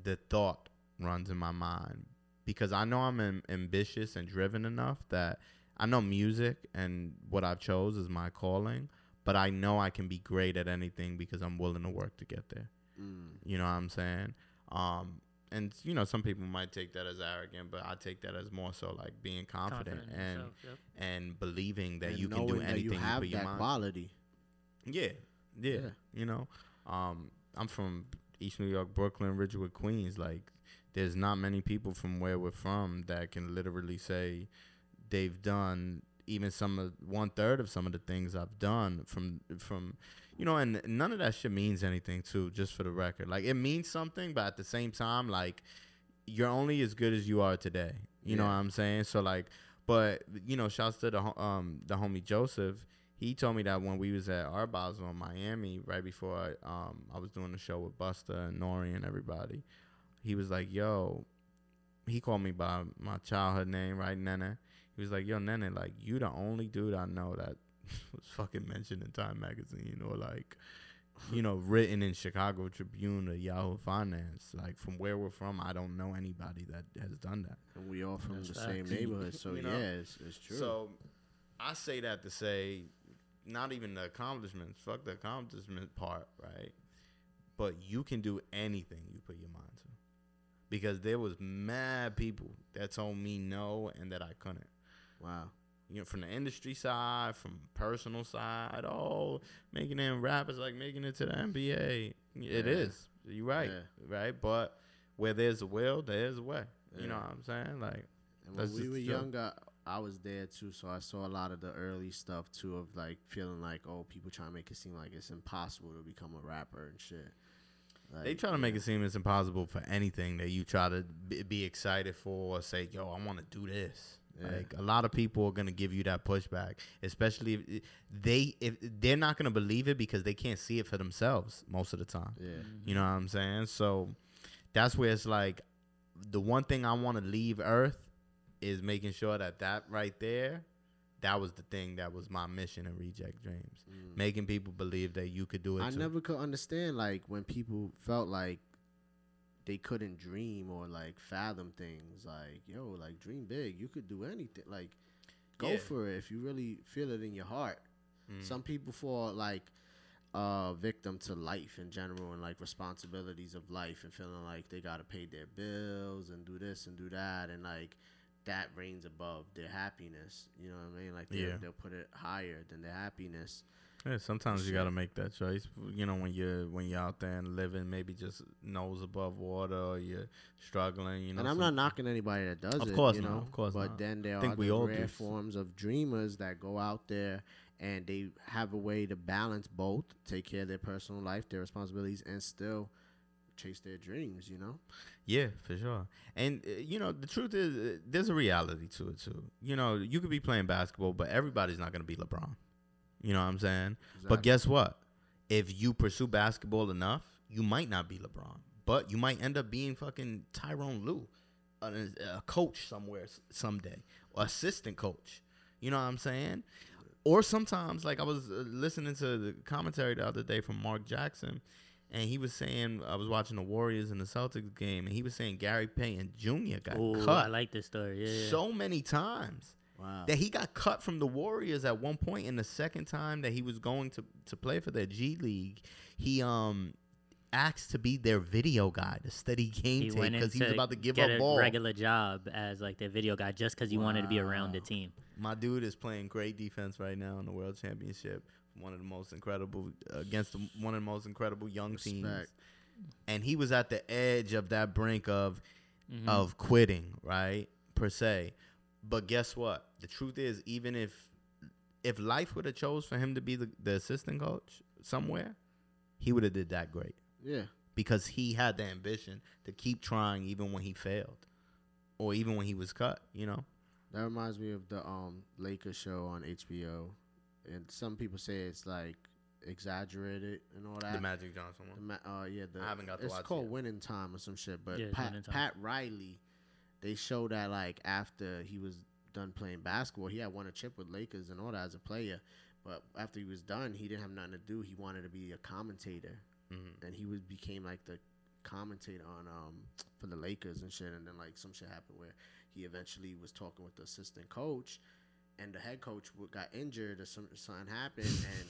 the thought runs in my mind because I know I'm am- ambitious and driven enough that I know music and what I've chose is my calling, but I know I can be great at anything because I'm willing to work to get there. Mm. You know what I'm saying? Um, and you know, some people might take that as arrogant, but I take that as more so like being confident, Confident and yourself, yep. and believing that And you can do knowing that anything you have put your that mind. quality. Yeah, yeah, Yeah. You know, um, I'm from East New York, Brooklyn, Ridgewood, Queens. Like, there's not many people from where we're from that can literally say they've done even some of one third of some of the things I've done from from you know, and none of that shit means anything too. Just for the record, like it means something, but at the same time, like you're only as good as you are today. You know what I'm saying? So like, but you know, shouts to the um the homie Joseph. He told me that when we was at Art Basel in Miami, right before I, um I was doing the show with Busta and Nori and everybody, he was like, "Yo," he called me by my childhood name, right, Nene. He was like, "Yo, Nene, like you the only dude I know that was fucking mentioned in Time Magazine or like." You know, written in Chicago Tribune or Yahoo Finance. Like from where we're from, I don't know anybody that has done that. And we all from That's the facts. same neighborhood. So You know? yeah, it's, it's true. So I say that to say, not even the accomplishments. Fuck the accomplishment part, right? But you can do anything you put your mind to, because there was mad people that told me no and that I couldn't. Wow. You know, from the industry side, from personal side, oh, making it in rap is like making it to the NBA. It Yeah. is. You're right, Yeah. right. But where there's a will, there's a way. You know what I'm saying? Like, And when we were younger, I was there too, so I saw a lot of the early stuff too of like feeling like, oh, people trying to make it seem like it's impossible to become a rapper and shit. Like, They try to make it seem it's impossible for anything that you try to be, be excited for or say, yo, I want to do this. Yeah. Like a lot of people are gonna give you that pushback, especially if they if they're not gonna believe it because they can't see it for themselves most of the time. Yeah. You know what I'm saying? So that's where it's like the one thing I want to leave Earth is making sure that that right there, that was the thing that was my mission in Reject Dreams, making people believe that you could do it. Mm. I too. never could understand like when people felt like they couldn't dream or like fathom things. Like, yo, like dream big. You could do anything. Like, go Yeah. for it if you really feel it in your heart. Mm. Some people fall like uh victim to life in general and like responsibilities of life and feeling like they gotta pay their bills and do this and do that and like that reigns above their happiness. You know what I mean? Like they Yeah. they'll put it higher than their happiness. Yeah, sometimes you gotta make that choice. You know, when you're when you're out there and living, maybe just nose above water, or you're struggling. You know, and I'm not knocking anybody that does Of it. course you not, know? of course But not. then there I think are we the all rare do. forms of dreamers that go out there and they have a way to balance both, take care of their personal life, their responsibilities, and still chase their dreams. You know? Yeah, for sure. And uh, you know, the truth is, uh, there's a reality to it too. You know, you could be playing basketball, but everybody's not gonna be LeBron. You know what I'm saying? But guess what? If you pursue basketball enough, you might not be LeBron, but you might end up being fucking Tyronn Lue, a, a coach somewhere someday, or assistant coach. You know what I'm saying? Or sometimes, like I was uh, listening to the commentary the other day from Mark Jackson, and he was saying I was watching the Warriors and the Celtics game, and he was saying Gary Payton Jr. got Ooh, cut I like this story. Yeah, yeah. so many times Wow. that he got cut from the Warriors at one point. And the second time that he was going to to play for their G League, he um asked to be their video guy, to study game he tape because he was about to give get up a ball. regular job as like their video guy just because he wanted to be around the team. My dude is playing great defense right now in the World Championship. One of the most incredible against the, one of the most incredible young teams. And he was at the edge of that brink of Mm-hmm. of quitting, right? Per se. But guess what? The truth is, even if if life would have chose for him to be the, the assistant coach somewhere, he would have did that great Yeah. because he had the ambition to keep trying even when he failed, or even when he was cut. You know. That reminds me of the um Lakers show on HBO, and some people say it's like exaggerated and all that. The Magic Johnson The one. ma- uh, yeah, the, I haven't got to it's watch it called yet. Winning Time or some shit. But Yeah, Pat, Pat Riley, they showed that like after he was done playing basketball, he had won a chip with Lakers and all that as a player. But after he was done, he didn't have nothing to do. He wanted to be a commentator, Mhm. and he was became like the commentator on um for the Lakers and shit. And then like some shit happened where he eventually was talking with the assistant coach, and the head coach got injured or some something happened, and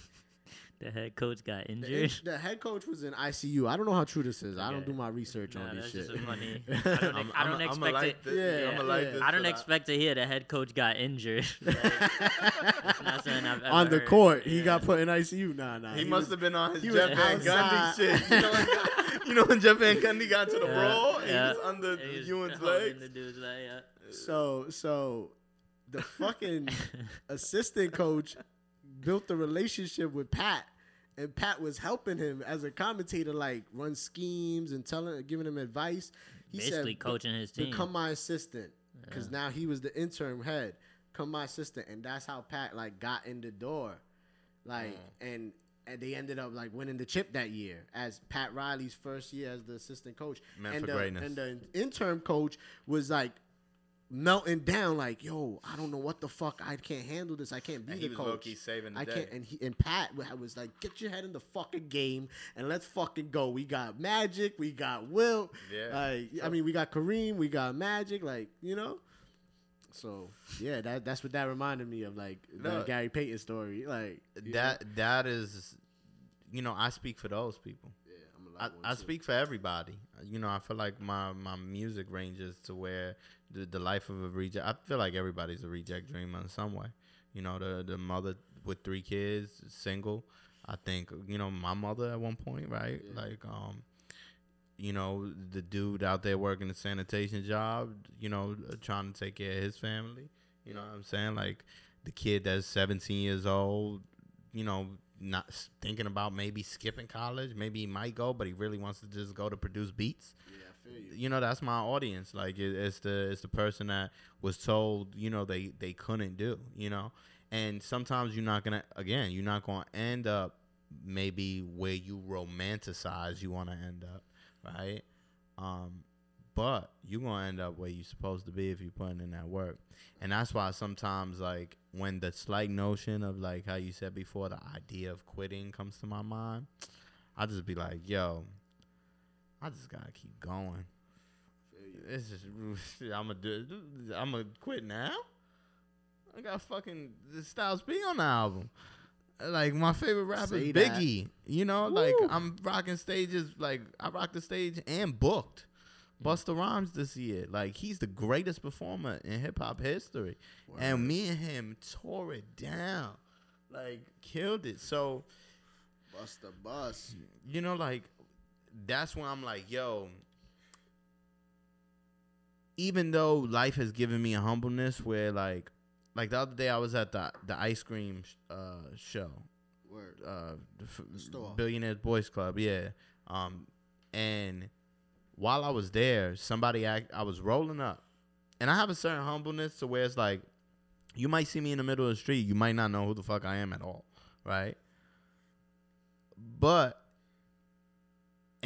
The head coach got injured. in- the head coach was in ICU. I don't know how true this is. I don't do my research Nah, on this shit. funny. I don't, I'm- I don't expect like it. this- Yeah, I'ma like I don't for that. expect to hear the head coach got injured. Like, that's not something I've ever on the heard. court, he got put in ICU. Nah, nah. He, was- must have been on his Jeff Van Gundy shit. You know, when, you know when Jeff Van Gundy got to the Yeah, brawl, yeah. he was under He was Ewan's legs. The dude's leg, yeah. So, so the fucking assistant coach built the relationship with Pat, and Pat was helping him as a commentator, like run schemes and telling, giving him advice. He Basically said, coaching his team. become my assistant because now he was the interim head come my assistant and that's how pat like got in the door like Mm. and and they ended up like winning the chip that year as pat riley's first year as the assistant coach Meant and for the, greatness. and the interim coach was like melting down like yo i don't know what the fuck i can't handle this i can't be And the he was coach low-key saving the I day. can't, and he and Pat wa- was like, "Get your head in the fucking game and let's fucking go." We got Magic, we got Will, Yeah. like I mean, we got Kareem, we got Magic, like you know. So yeah, that that's what that reminded me of, like No. the Gary Payton story. Like you know? That that is, you know, I speak for those people. Yeah, I'm a I, I speak for everybody. You know, I feel like my, my music ranges to where the, the life of a reject. I feel like everybody's a reject dreamer in some way. You know, the the mother with three kids, single. I think you know my mother at one point, right? Yeah. Like, um, you know, the dude out there working a sanitation job. You know, uh, trying to take care of his family. You know what I'm saying? Like the kid that's 17 years old. You know, not thinking about maybe skipping college. Maybe he might go, but he really wants to just go to produce beats. Yeah, you. Know, that's my audience. Like it, it's the it's the person that was told, you know, they they couldn't do. You know, and sometimes you're not gonna again, you're not gonna end up maybe where you romanticize you want to end up, right? Um, but you're gonna end up where you're supposed to be if you're putting in that work. And that's why sometimes like when the slight notion of like how you said before, the idea of quitting comes to my mind, I just be like, yo, I just gotta keep going. This is I'm gonna do. I'm gonna quit now. I got fucking the Styles P on the album. Like my favorite rapper Say is that. Biggie. You know, like I'm rocking stages. Like I rocked the stage and booked mm. Busta Rhymes this year. Like he's the greatest performer in hip hop history, and me and him tore it down. Like killed it. So Bust bus. you know, like that's when I'm like, yo. Even though life has given me a humbleness, where like, like the other day I was at the the ice cream uh, show, Word. uh, the f- store. Billionaires Boys Club, yeah. Um, and while I was there, somebody act, I was rolling up, and I have a certain humbleness to where it's like, you might see me in the middle of the street, you might not know who the fuck I am at all, right? But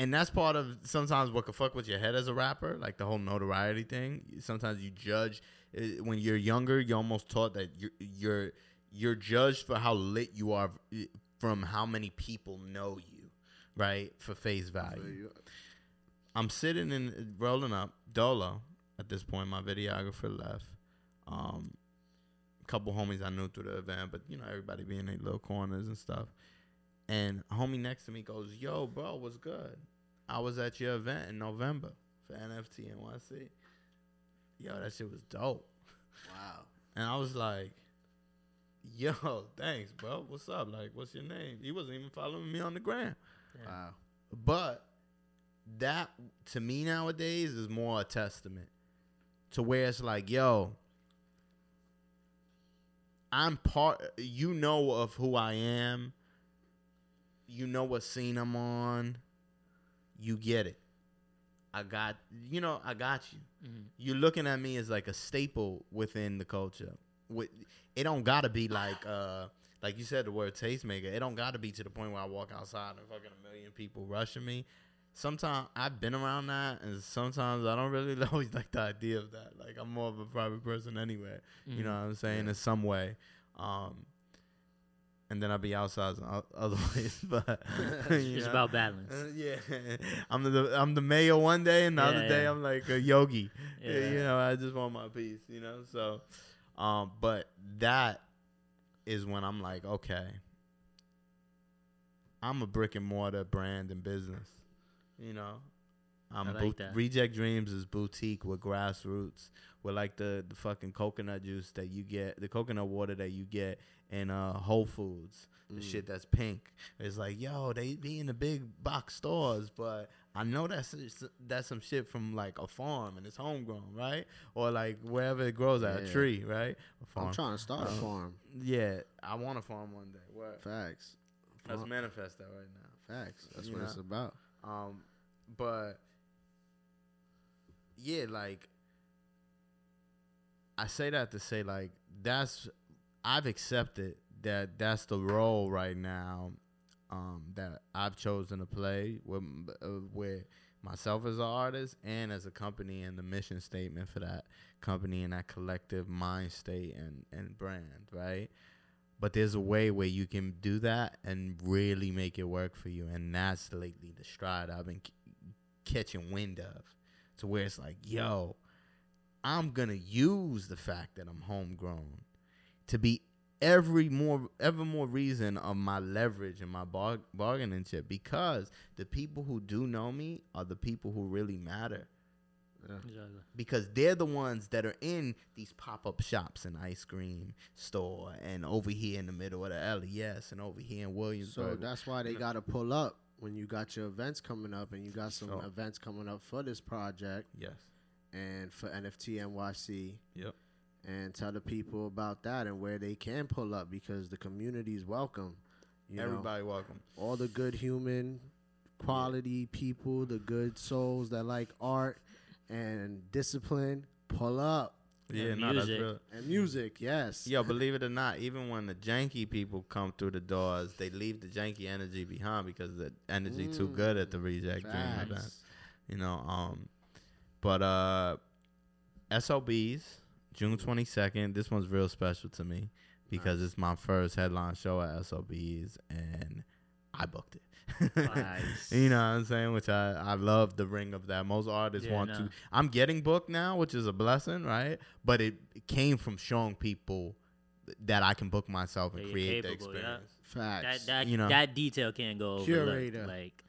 and that's part of sometimes what can fuck with your head as a rapper, like the whole notoriety thing. Sometimes you judge uh, when you're younger. You're almost taught that you're you're you're judged for how lit you are uh, from how many people know you, right? For face value. I'm sitting and rolling up Dolo at this point. My videographer left. Um, a couple homies I knew through the event, but you know everybody being in their little corners and stuff. And homie next to me goes, "Yo, bro, what's good? I was at your event in November for NFT NYC. Yo, that shit was dope." Wow. And I was like, "Yo, thanks, bro. What's up? Like, what's your name?" He wasn't even following me on the gram. Wow. But that to me nowadays is more a testament to where it's like, yo, I'm part you know of who I am. You know what scene I'm on. You get it. I got you know, I got you. Mhm. You're looking at me as like a staple within the culture. With it don't gotta be like uh like you said the word tastemaker. It don't gotta be to the point where I walk outside and fucking a million people rushing me. Sometimes I've been around that, and sometimes I don't really always like the idea of that. Like I'm more of a private person anyway. You know what I'm saying? In some way. Um, and then I'll be outside in o- other ways, but It's know? about balance. Uh, yeah, I'm the I'm the mayor one day, and the Yeah, other day. I'm like a yogi. Yeah, Yeah. You know, I just want my peace. You know, so, um, but that is when I'm like, okay, I'm a brick and mortar brand and business. You know, I'm I like Reject Dreams is boutique with grassroots, with like the the fucking coconut juice that you get, the coconut water that you get in uh Whole Foods, the shit that's pink. It's like, yo, they be in the big box stores, but I know that's that's some shit from like a farm and it's homegrown, right? Or like wherever it grows at, a tree, right? A farm. I'm trying to start a Uh, farm. Yeah, I want a farm one day. What? Facts. Let's manifest that right now. Facts. That's You what know? it's about. Um, but yeah, like I say that to say like that's I've accepted that that's the role right now um, that I've chosen to play with uh, with myself as an artist and as a company and the mission statement for that company and that collective mind state and and brand, right? But there's a way where you can do that and really make it work for you, and that's lately the stride I've been c- catching wind of, to where it's like, yo, I'm gonna use the fact that I'm homegrown to be every more ever more reason of my leverage and my bar- bargaining chip because the people who do know me are the people who really matter Exactly. because they're the ones that are in these pop-up shops and ice cream store and over here in the middle of the LES and over here in Williams. So that's why they got to pull up when you got your events coming up and you got some Sure. events coming up for this project yes. and for NFT NYC. Yep. And tell the people about that and where they can pull up because the community is welcome. You know, Everybody welcome. all the good human quality people, the good souls that like art and discipline, pull up. Yeah, And no, that's music. real. And music, yes. Yo, believe it or not, even when the janky people come through the doors, they leave the janky energy behind because the energy too Mm. good at the reject dream event. Facts. You know, um, but uh, SOBs June twenty second. This one's real special to me because it's my first headline show at SOBs, and I booked it. Nice. you know what I'm saying? Which I I love the ring of that. Most artists Yeah, want no. to. I'm getting booked now, which is a blessing, right? But it, it came from showing people that I can book myself and create the capable, yeah. experience. Facts. that that You know. that detail can't go over. Curator. Like,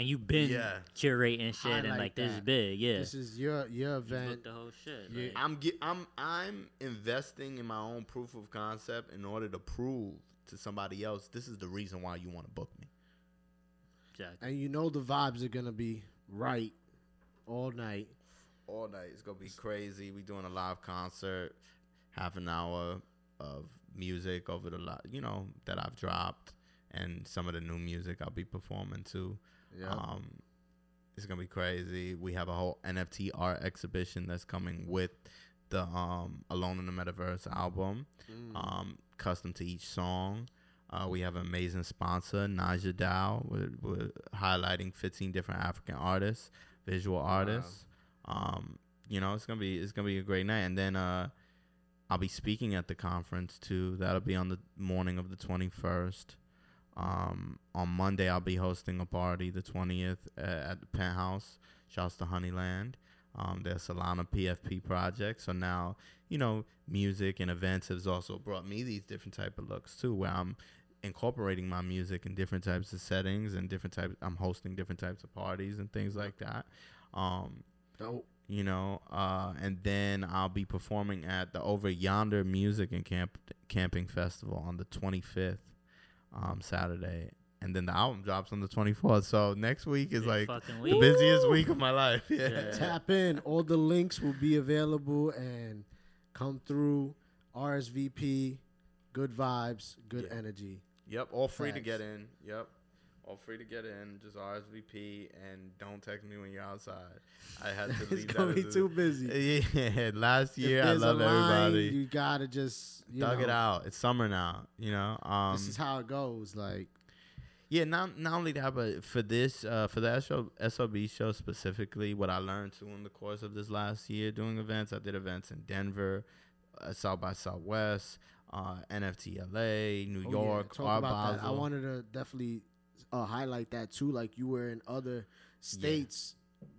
and you've been Yeah. curating shit, and Highlight like this is big. Yeah, This is your your You event. booked the whole shit. Yeah. like- I'm get, I'm I'm investing in my own proof of concept in order to prove to somebody else this is the reason why you want to book me. exactly. And you know the vibes are gonna be right all night. All night it's gonna be crazy. We doing a live concert, half an hour of music over the li- you know that I've dropped, and some of the new music I'll be performing too. Yeah. Um, it's gonna be crazy. We have a whole NFT art exhibition that's coming with the um Alone in the Metaverse album, Mm. um, custom to each song. Uh, we have an amazing sponsor, Naja Dow. We're, we're highlighting 15 different African artists, visual artists. Um, you know, it's gonna be it's gonna be a great night. And then uh, I'll be speaking at the conference too. That'll be on the morning of the 21st. Um, on Monday, I'll be hosting a party, the 20th, uh, at the Penthouse. Shouts to Honeyland. Um, their Solana PFP project. So now, you know, music and events has also brought me these different type of looks too, where I'm incorporating my music in different types of settings and different types. I'm hosting different types of parties and things like that. Um, Dope. you know, uh, and then I'll be performing at the Over Yondr Music and Camp Camping Festival on the 25th, um, Saturday, and then the album drops on the 24th. So next week is Big like fucking the week. busiest week of my life. Yeah. Yeah. Tap in. All the links will be available and come through. RSVP. Good vibes. Good Yeah. energy. Yep, all free to Facts. get in. Yep. All free to get in. Just RSVP and don't text me when you're outside. I had to it's gonna that be too busy. Yeah, last year I love everybody. You gotta just you Dug know, it out. It's summer now, you know. Um This is how it goes. Like Yeah, not not only that, but for this, uh, for the SO, SOB show specifically, what I learned too in the course of this last year doing events, I did events in Denver, uh, South by Southwest, uh, NFT LA, New oh, yeah, York, talk Art about that. I wanted to definitely uh, highlight that too. Like you were in other states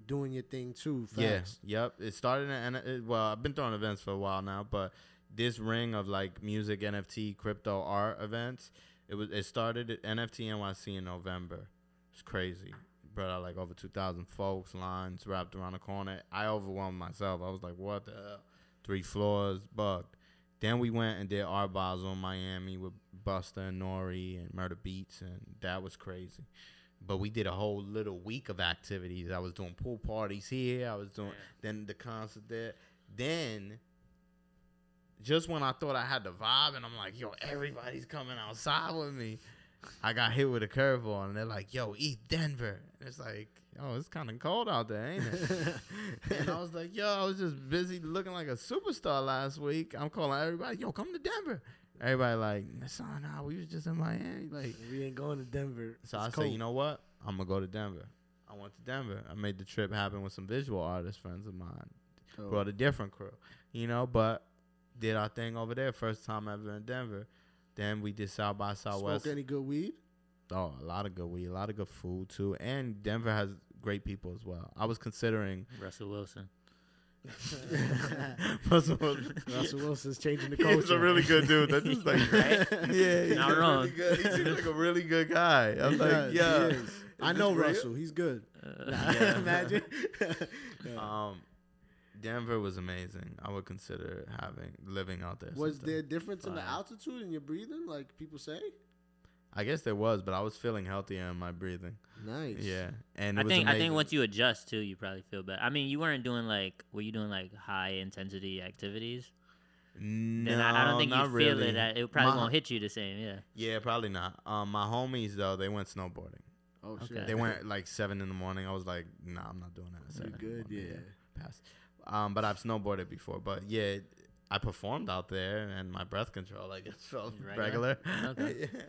doing your thing too. Facts. Yeah, yep. It started in it, well, I've been throwing events for a while now, but this ring of like music, NFT, crypto, art events, it was it started at NFT NYC in November. It's crazy. Brought out like over two thousand folks, lines wrapped around the corner. I overwhelmed myself. I was like, what the hell? Three floors, bugged. Then we went and did Art Basel in Miami with Busta and Nori and Murda Beatz, and that was crazy. But we did a whole little week of activities. I was doing pool parties here. I was doing then the concert there. Then just when I thought I had the vibe and I'm like, yo, everybody's coming outside with me. I got hit with a curveball and they're like, yo, eat Denver. And it's like, oh, it's kind of cold out there, ain't it? and I was like, yo, I was just busy looking like a superstar last week. I'm calling everybody, yo, come to Denver. Everybody like, nah, nah, we was just in Miami. Like, We ain't going to Denver. so It's I cold. said, you know what? I'm gonna go to Denver. I went to Denver. I made the trip happen with some visual artist friends of mine. Dope. Brought a different crew, you know, but did our thing over there. First time ever in Denver. Then we did South by Southwest. Smoke any good weed? Oh, a lot of good weed, a lot of good food too, and Denver has great people as well. I was considering, Russell Wilson. Russell Wilson. Russell Wilson's changing the culture. He's a really good dude. That just like Right? yeah, he's Not wrong. Really good, he seems like a really good guy. I'm He like, does, yeah. I know real? Russell. He's good. Uh, Yeah. Imagine. Um, Denver was amazing. I would consider having living out there. was sometime. there a difference in the altitude and your breathing, like people say? I guess there was, but I was feeling healthier in my breathing. Nice. Yeah, and it I was think I think once you adjust too, you probably feel better. I mean, you weren't doing like were you doing like high intensity activities? no, Then I, I don't think you not feel really. it. That it probably My- won't hit you the same. Yeah. Yeah, probably not. Um, my homies though, they went snowboarding. Oh shit. Okay. They went like seven in the morning. I was like, nah, I'm not doing that. At You seven good? Yeah. morning. pass. Um, but I've snowboarded before. But yeah, I performed out there, and my breath control, I guess, felt Regular? regular. Okay. Yeah.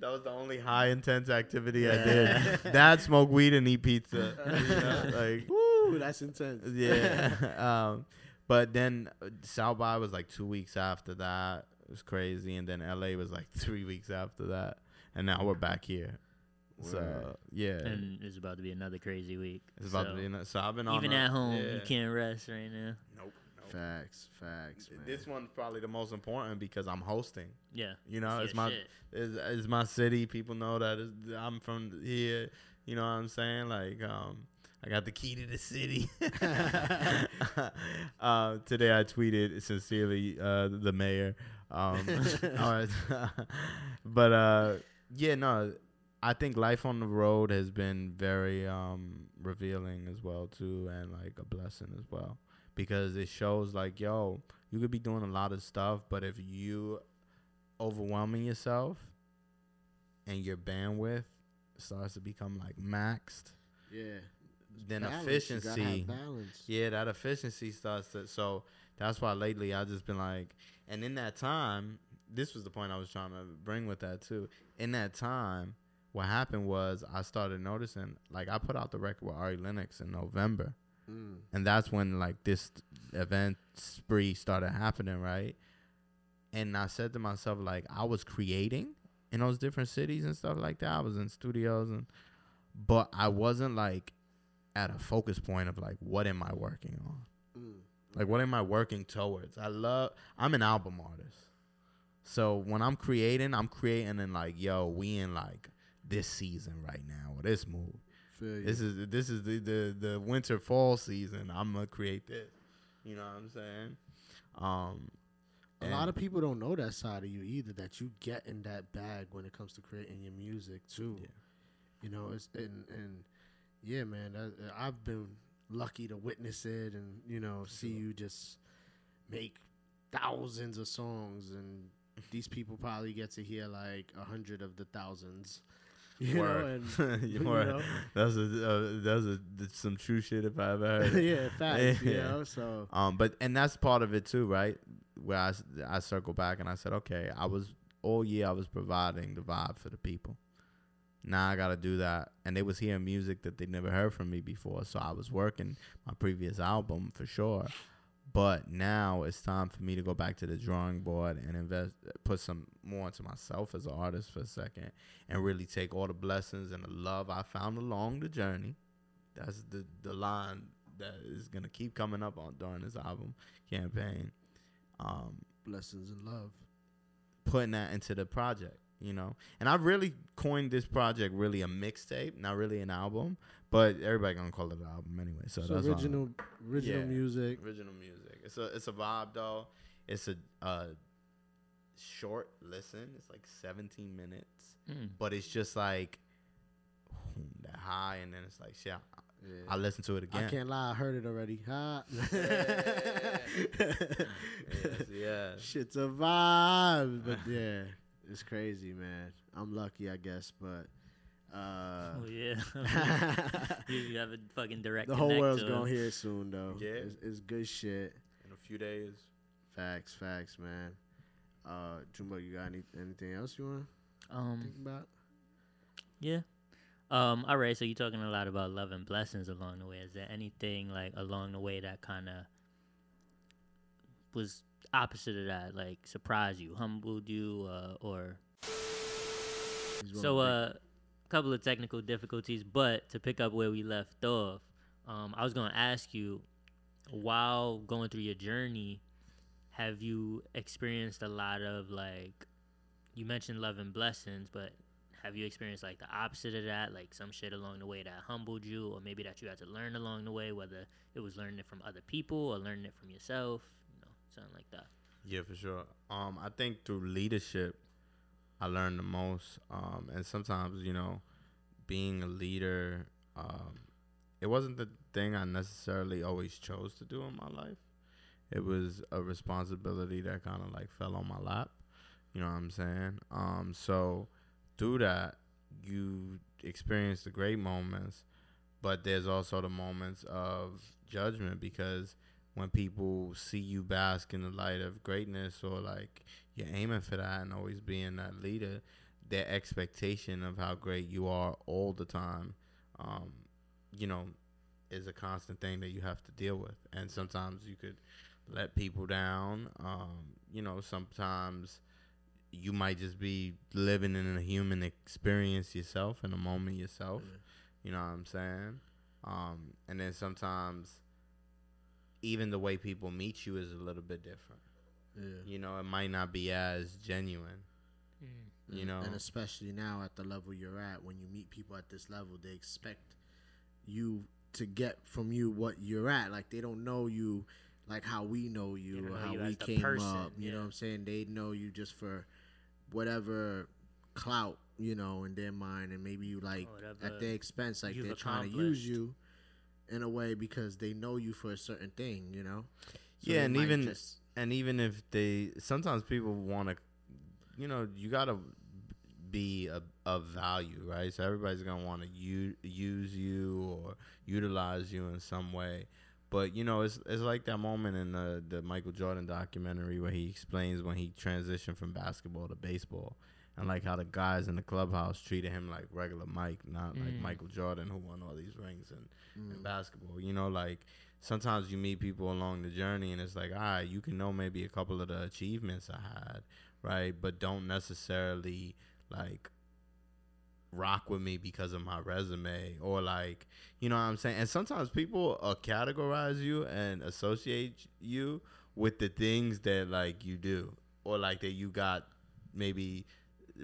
That was the only high intense activity I did. that, smoke weed, and eat pizza. You know, like, Woo, that's intense. yeah. um, but then uh, South by was like two weeks after that. It was crazy, and then LA was like three weeks after that, and now we're back here. So yeah, And it's about to be another crazy week. it's about So, to be. another. So I've been on even a- at home, yeah. you can't rest right now. Nope. nope. Facts, facts, man. This one's probably the most important because I'm hosting. Yeah. You know, It's it's my it's, it's my city. People know that it's, I'm from here. You know what I'm saying? Like, um, I got the key to the city. uh, today I tweeted sincerely uh, the mayor. Um, all right, but uh, yeah, no, I think life on the road has been very um, revealing as well too, and like a blessing as well because it shows like, yo, you could be doing a lot of stuff, but if you overwhelming yourself and your bandwidth starts to become like maxed, yeah. then Balance, efficiency, yeah, that efficiency starts to. So that's why lately I just been like, and in that time, this was the point I was trying to bring with that too. In that time, what happened was I started noticing, like I put out the record with Ari Lennox in November, Mm. and that's when like this event spree started happening, right? And I said to myself, like I was creating in those different cities and stuff like that. I was in studios and, but I wasn't like at a focus point of like what am I working on? Mm. Like, what am I working towards? I love. I'm an album artist, so when I'm creating, I'm creating in like, yo, we in like this season right now or this mood. Feel you. This is this is the the the winter fall season. I'm gonna create this. You know what I'm saying? Um, a lot of people don't know that side of you either. That you get in that bag when it comes to creating your music too. Yeah. You know, it's and and yeah, man. That, I've been lucky to witness it, and you know, see you just make thousands of songs, and these people probably get to hear like a hundred of the thousands. You know, Word. and You know? that's a uh, that's a that's some true shit if I ever heard. yeah, facts. You know, so Um, but and that's part of it too, right? Where I I circle back and I said, okay, I was all year I was providing the vibe for the people. Now I got to do that, and they was hearing music that they never heard from me before. So I was working my previous album for sure, but now it's time for me to go back to the drawing board and invest, put some more into myself as an artist for a second, and really take all the blessings and the love I found along the journey. That's the the line that is gonna keep coming up on during this album campaign. Um, blessings and love. putting that into the project, you know. And I really coined this project really a mixtape, not really an album, but everybody gonna call it an album anyway. So, So that's original, original Yeah. music. original music. It's a it's a vibe though. It's a uh, short listen. It's like 17 minutes, Mm. but it's just like that high, and then it's like shit. I, Yeah. I listen to it again. I can't lie, I heard it already. Ha. Yes, yeah. Shit's a vibe, but yeah, it's crazy, man. I'm lucky, I guess, but uh, Oh yeah. you, you have a fucking direct. the whole world's gonna hear it soon, though. Yeah. it's, it's good shit. In a few days. Facts, facts, man. Uh, Jumbo, you got any, anything else you want to Um. think about? Yeah. Um. All right. So you're talking a lot about love and blessings along the way. Is there anything like along the way that kind of was opposite of that, like surprised you, humbled you, uh, or so? one Uh, a couple of technical difficulties, but to pick up where we left off, um, I was gonna ask you while going through your journey, have you experienced a lot of like you mentioned love and blessings, but have you experienced like the opposite of that, like some shit along the way that humbled you, or maybe that you had to learn along the way, whether it was learning it from other people or learning it from yourself, you know, something like that. Yeah, for sure. Um, I think through leadership, I learned the most. Um, and sometimes, you know, being a leader, um, it wasn't the thing I necessarily always chose to do in my life. It was a responsibility that kind of like fell on my lap. You know what I'm saying? Um, so through that, you experience the great moments, but there's also the moments of judgment because when people see you bask in the light of greatness or like you're aiming for that and always being that leader, their expectation of how great you are all the time, um, you know, is a constant thing that you have to deal with. And sometimes you could let people down. Um, you know, sometimes you might just be living in a human experience yourself in a moment yourself. You know what I'm saying? Um, and then sometimes even the way people meet you is a little bit different. Yeah. You know, it might not be as genuine. You know, and especially now at the level you're at, when you meet people at this level, they expect you to get from you what you're at. Like they don't know you like how we know you or know how you we came person, up. You know what I'm saying? They know you just for whatever clout, you know, in their mind, and maybe you like Whatever at their expense, like they're trying to use you in a way because they know you for a certain thing, you know. So yeah, and even just- and even if they sometimes people want to, you know, you gotta be a, of value, right? So everybody's gonna want to u- use you or utilize you in some way. But you know, it's it's like that moment in the the Michael Jordan documentary where he explains when he transitioned from basketball to baseball, and like how the guys in the clubhouse treated him like regular Mike, not like Mm. Michael Jordan who won all these rings in, in basketball. You know, like sometimes you meet people along the journey and it's like, all right, you can know maybe a couple of the achievements I had, right? But don't necessarily like rock with me because of my resume or like, you know what I'm saying? And sometimes people uh, categorize you and associate you with the things that like you do or like that you got maybe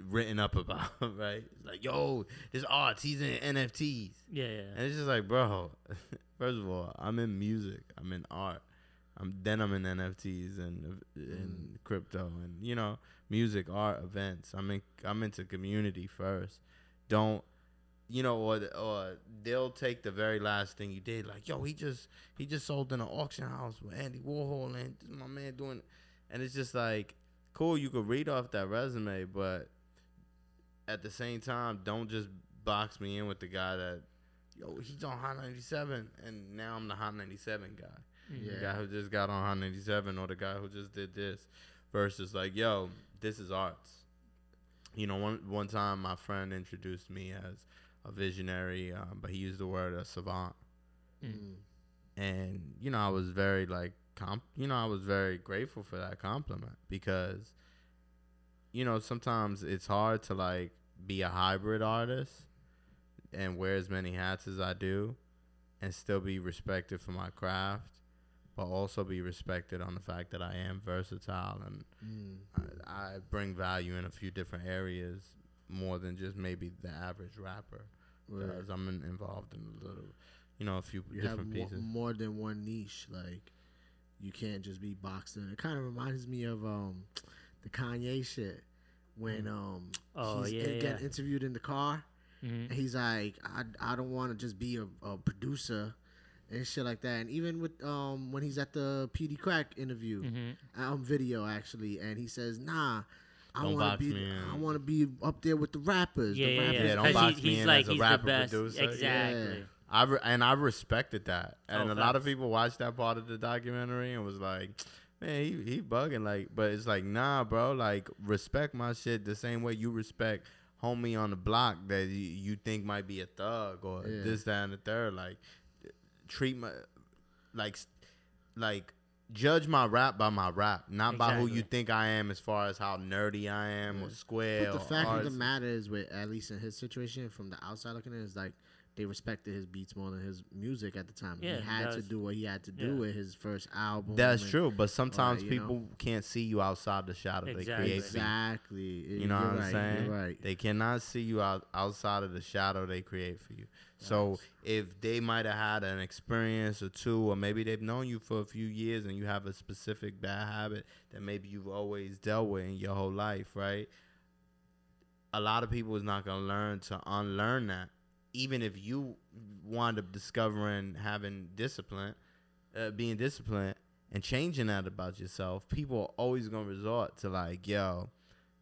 written up about, right? It's like, yo, this ARTZ, he's in NFTs. Yeah, yeah. And it's just like, bro, first of all, I'm in music, I'm in art. I'm then I'm in NFTs and and crypto and you know, music, art, events. I'm in I'm into community first. Don't you know, or or they'll take the very last thing you did, like, yo, he just he just sold in an auction house with Andy Warhol and my man doing and it's just like, cool, you could read off that resume, but at the same time, don't just box me in with the guy that, yo, he's on Hot 97, and now I'm the Hot 97 guy. The guy who just got on Hot 97, or the guy who just did this, versus like, yo, this is ARTZ. You know, one one time my friend introduced me as a visionary, um, but he used the word a savant, Mm. and you know, I was very like, comp- you know, I was very grateful for that compliment because you know, sometimes it's hard to like be a hybrid artist and wear as many hats as I do and still be respected for my craft, but also be respected on the fact that I am versatile and Mm. I, I bring value in a few different areas more than just maybe the average rapper. Right. Because I'm in, involved in a little, you know, a few you have different mo- pieces. more than one niche. Like you can't just be boxed in. It kind of reminds me of um the Kanye shit when um Oh, he's yeah, in- getting interviewed in the car Mhm. and he's like I, I don't want to just be a, a producer and shit like that. And even with um when he's at the PD Crack interview Mhm. um video actually and he says nah. I Don't want to be. me I want to be up there with the rappers. Yeah, the yeah, rappers. yeah. Yeah, don't 'Cause box he- me he's in like as a rapper the best. producer. Exactly. I re- and I respected that, and Oh, a lot of people watched that part of the documentary and was like, "Man, he he bugging." Like, but it's like, nah, bro. Like, respect my shit the same way you respect homie on the block that you, you think might be a thug or Yeah. this, that, and the third. Like, treat my like like judge my rap by my rap, not by who you think I am as far as how nerdy I am or square. But the or fact of the matter is, with at least in his situation, from the outside looking in, is like they respected his beats more than his music at the time. Yeah, he had to do what he had to do yeah. with his first album. That's and- true, but sometimes you know. people can't see you outside the shadow they Exactly. create. Exactly. You know You're what I'm right, saying? You're right. They cannot see you out outside of the shadow they create for you. So if they might have had an experience or two, or maybe they've known you for a few years and you have a specific bad habit that maybe you've always dealt with in your whole life, right? A lot of people is not gonna learn to unlearn that. Even if you wind up discovering having discipline, uh, being disciplined, and changing that about yourself, people are always gonna resort to like, yo,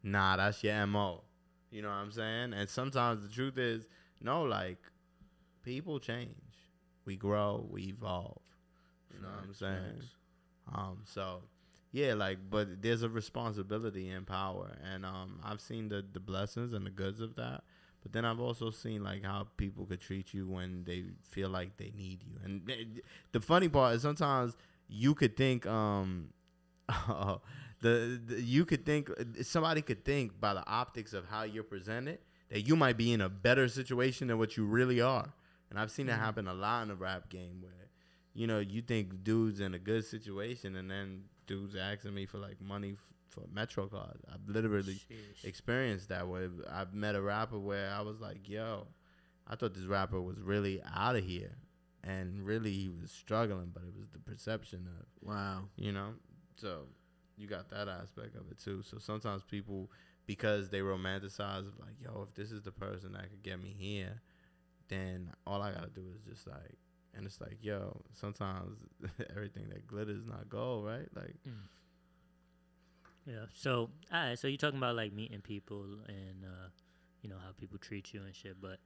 nah, that's your mo. You know what I'm saying? And sometimes the truth is, no, like people change. We grow, we evolve. You know what I'm saying? Um, so yeah, like, but there's a responsibility and power, and um, I've seen the the blessings and the goods of that. But then I've also seen like how people could treat you when they feel like they need you. And th- the funny part is sometimes you could think um the, the you could think somebody could think by the optics of how you're presented that you might be in a better situation than what you really are. And I've seen that mm-hmm. happen a lot in the rap game where you know, you think dude's in a good situation and then dude's asking me for like money f- for Metro card. I've literally Sheesh. experienced that way. I've met a rapper where I was like, yo, I thought this rapper was really out of here. And really he was struggling, but it was the perception of, Wow. you know? So you got that aspect of it too. So sometimes people, because they romanticize like, yo, if this is the person that could get me here, then all I gotta do is just like, and it's like, yo, sometimes everything that glitters not gold, right? Like, Yeah. So, all right. So you're talking about like meeting people and uh, you know how people treat you and shit, but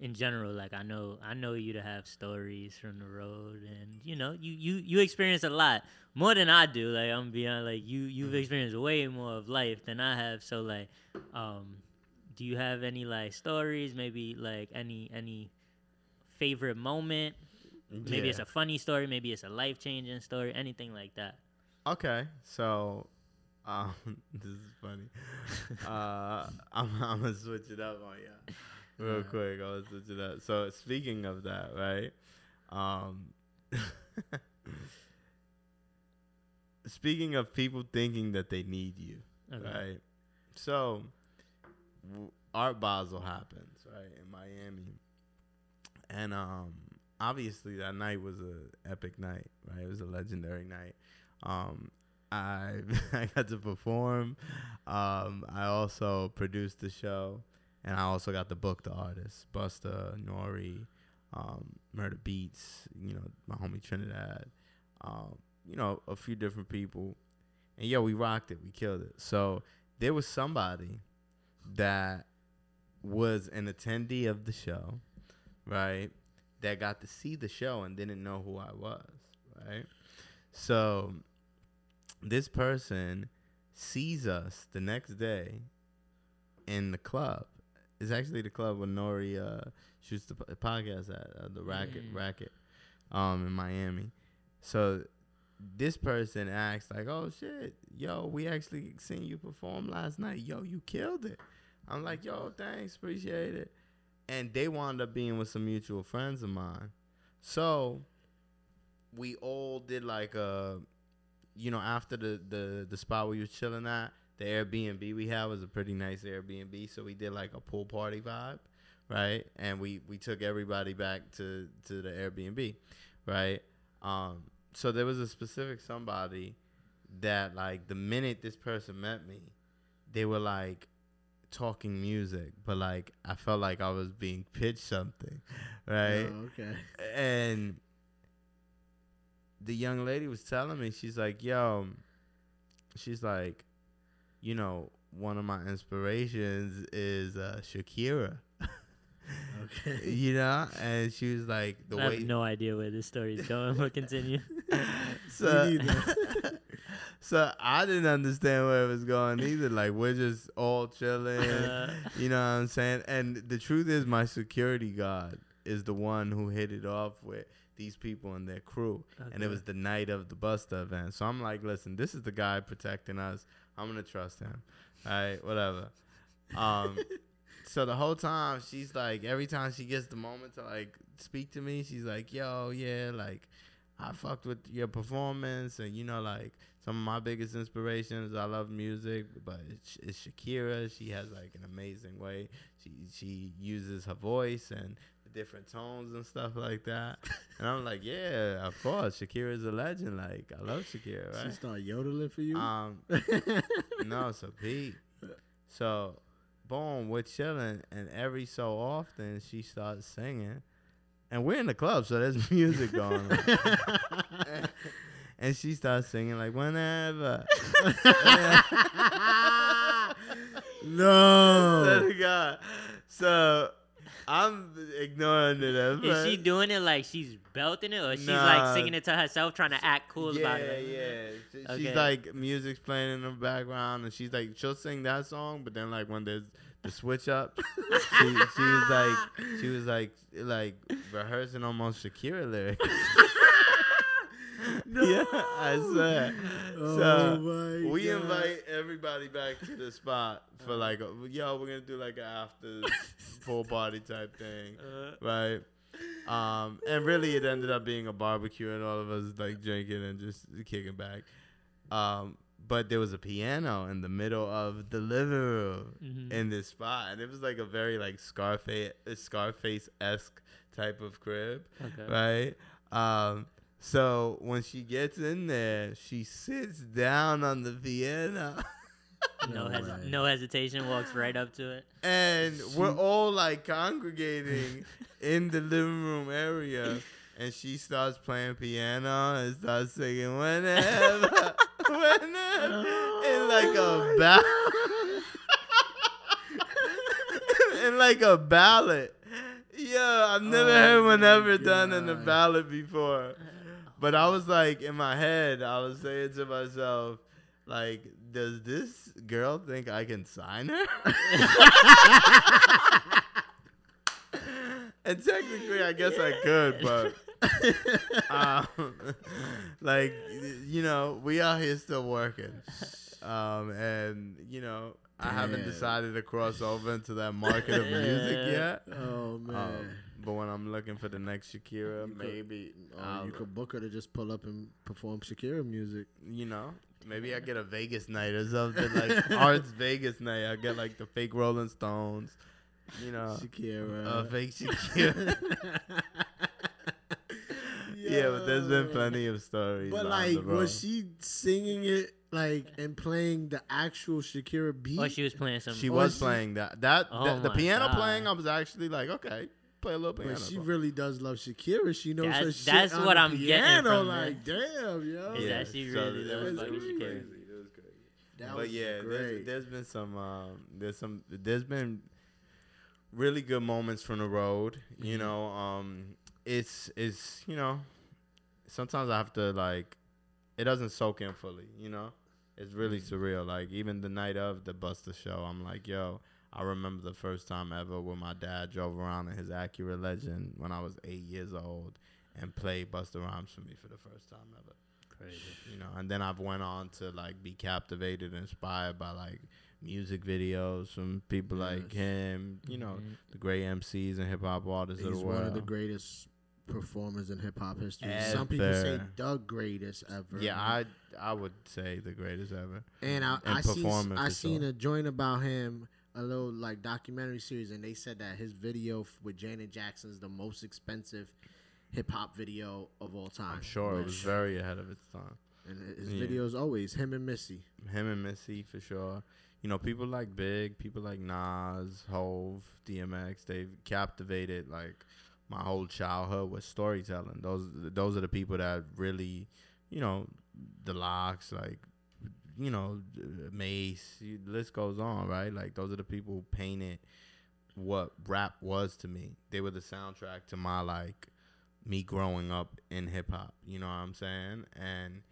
in general, like I know I know you to have stories from the road, and you know you you you experience a lot more than I do. Like I'm beyond like you you've experienced way more of life than I have. So like, um, do you have any like stories? Maybe like any any favorite moment? Maybe it's a funny story. Maybe it's a life changing story. Anything like that. Okay, so um, this is funny. uh, I'm, I'm gonna switch it up on you real quick. Gonna switch it up. So speaking of that, right? Um, speaking of people thinking that they need you, Okay. right? So Art Basel happens, right, in Miami, and um, obviously that night was a epic night, right? It was a legendary night. Um, I I got to perform. Um, I also produced the show, and I also got to book the artists: Busta, N.O.R.E., um, Murda Beatz. You know, my homie Trinidad. Um, you know, a few different people, and yo, we rocked it. We killed it. So there was somebody that was an attendee of the show, right? That got to see the show and didn't know who I was, right? So this person sees us the next day in the club. It's actually the club where N.O.R.E. uh, shoots the podcast at, uh, the Racket Mm. Racket, um, in Miami. So this person asked like, "Oh shit, yo, we actually seen you perform last night. Yo, you killed it." I'm like, "Yo, thanks, appreciate it." And they wound up being with some mutual friends of mine. So we all did like a, you know, after the the the spot we was chilling at, the Airbnb we had was a pretty nice Airbnb. So we did like a pool party vibe, right? And we we took everybody back to to the Airbnb, right? Um, so there was a specific somebody that like the minute this person met me, they were like talking music, but like I felt like I was being pitched something, right? Oh, okay. and the young lady was telling me she's like yo she's like you know one of my inspirations is uh shakira Okay. you know and she was like the I way have no idea where this story is going, but continue. so, Me so i didn't understand where it was going either like we're just all chilling you know what i'm saying and the truth is my security guard is the one who hit it off with these people and their crew and it was the night of the Busta event. So I'm like, listen, this is the guy protecting us. I'm gonna trust him. All right, whatever. Um, so the whole time she's like, every time she gets the moment to like speak to me, she's like, "Yo, yeah, like I fucked with your performance, and you know, like some of my biggest inspirations. I love music, but it's, it's Shakira. She has like an amazing way. She she uses her voice and the different tones and stuff like that. And I'm like, yeah, of course, Shakira is a legend. Like I love Shakira, She right? start yodeling for you. Um, no, so Pete. So, boom, we're chilling, and every so often she starts singing, and we're in the club, so there's music going on. and she starts singing like whenever. no. God. So I'm ignoring it. At she doing it like she's belting it, or she's Nah. like singing it to herself, trying to act cool yeah, about it? yeah. She- Okay. She's like music's playing in the background, and she's like she'll sing that song, but then like when there's the switch up, she, she was like she was like like rehearsing almost Shakira lyrics. Yeah, I said. Oh so we God. invite everybody back to the spot for like, a, yo, we're gonna do like an after pool party type thing, Uh, right? Um, and really, it ended up being a barbecue, and all of us like drinking and just kicking back. Um, but there was a piano in the middle of the living room Mhm. in this spot, and it was like a very like Scarface Scarface esque type of crib okay. right? Um, so when she gets in there, she sits down on the piano, No, No hes- no hesitation. Walks right up to it. and we're all like congregating in the living room area, and she starts playing piano and starts singing whenever, whenever, in like a ballad, in like a ballad. Yeah, I've never Oh heard my whenever done in a ballad before. Uh-huh. But I was like, in my head, I was saying to myself, like, does this girl think I can sign her? and technically, I guess I could, but um, like, you know, we out here still working, um, and you know, I haven't decided to cross over into that market of music yet. Oh man. Um, but when I'm looking for the next Shakira, You maybe Oh, I'll- you could book her to just pull up and perform Shakira music. you know, maybe I get a Vegas night or something like ARTZ Vegas night. I get like the fake Rolling Stones, you know, Shakira. uh, fake Shakira. yeah, but there's been plenty of stories. But like, was she singing it like and playing the actual Shakira beat? Or she was playing some. She was she- playing that. That Oh the, the piano God. playing, I was actually like, okay, play a little piano. but she for- really does love Shakira. She knows That's- her shit that's on what the I'm getting piano. from Like, damn, yo. Is that she so really that does was fuck crazy. Shakira. It was crazy. That but was yeah, there's, there's been some um, there's some there's been really good moments from the road. You Mhm. know, um, it's it's you know, sometimes I have to like, it doesn't soak in fully. You know, it's really surreal. Like even the night of the Busta show, I'm like, yo. I remember the first time ever when my dad drove around in his Acura Legend when I was eight years old and played Busta Rhymes for me for the first time ever Crazy. you know and then i've went on to like be captivated and inspired by like music videos from people like him you know Mhm. the great mcs and hip-hop artists of He's the one of the greatest performers in hip hop history. Some people say the greatest ever. yeah i i would say the greatest ever And I, I seen I seen a joint about him, a little like documentary series, and they said that his video with Janet Jackson is the most expensive hip hop video of all time. i'm sure it was very ahead of its time And his Yeah. videos always him and Missy. him and missy for sure you know people like big people like nas hove dmx they've captivated like my whole childhood with storytelling those those are the people that really you know the LOX like you know Mase the list goes on right? Like those are the people who painted what rap was to me. They were the soundtrack to my like me growing up in hip hop you know what i'm saying? And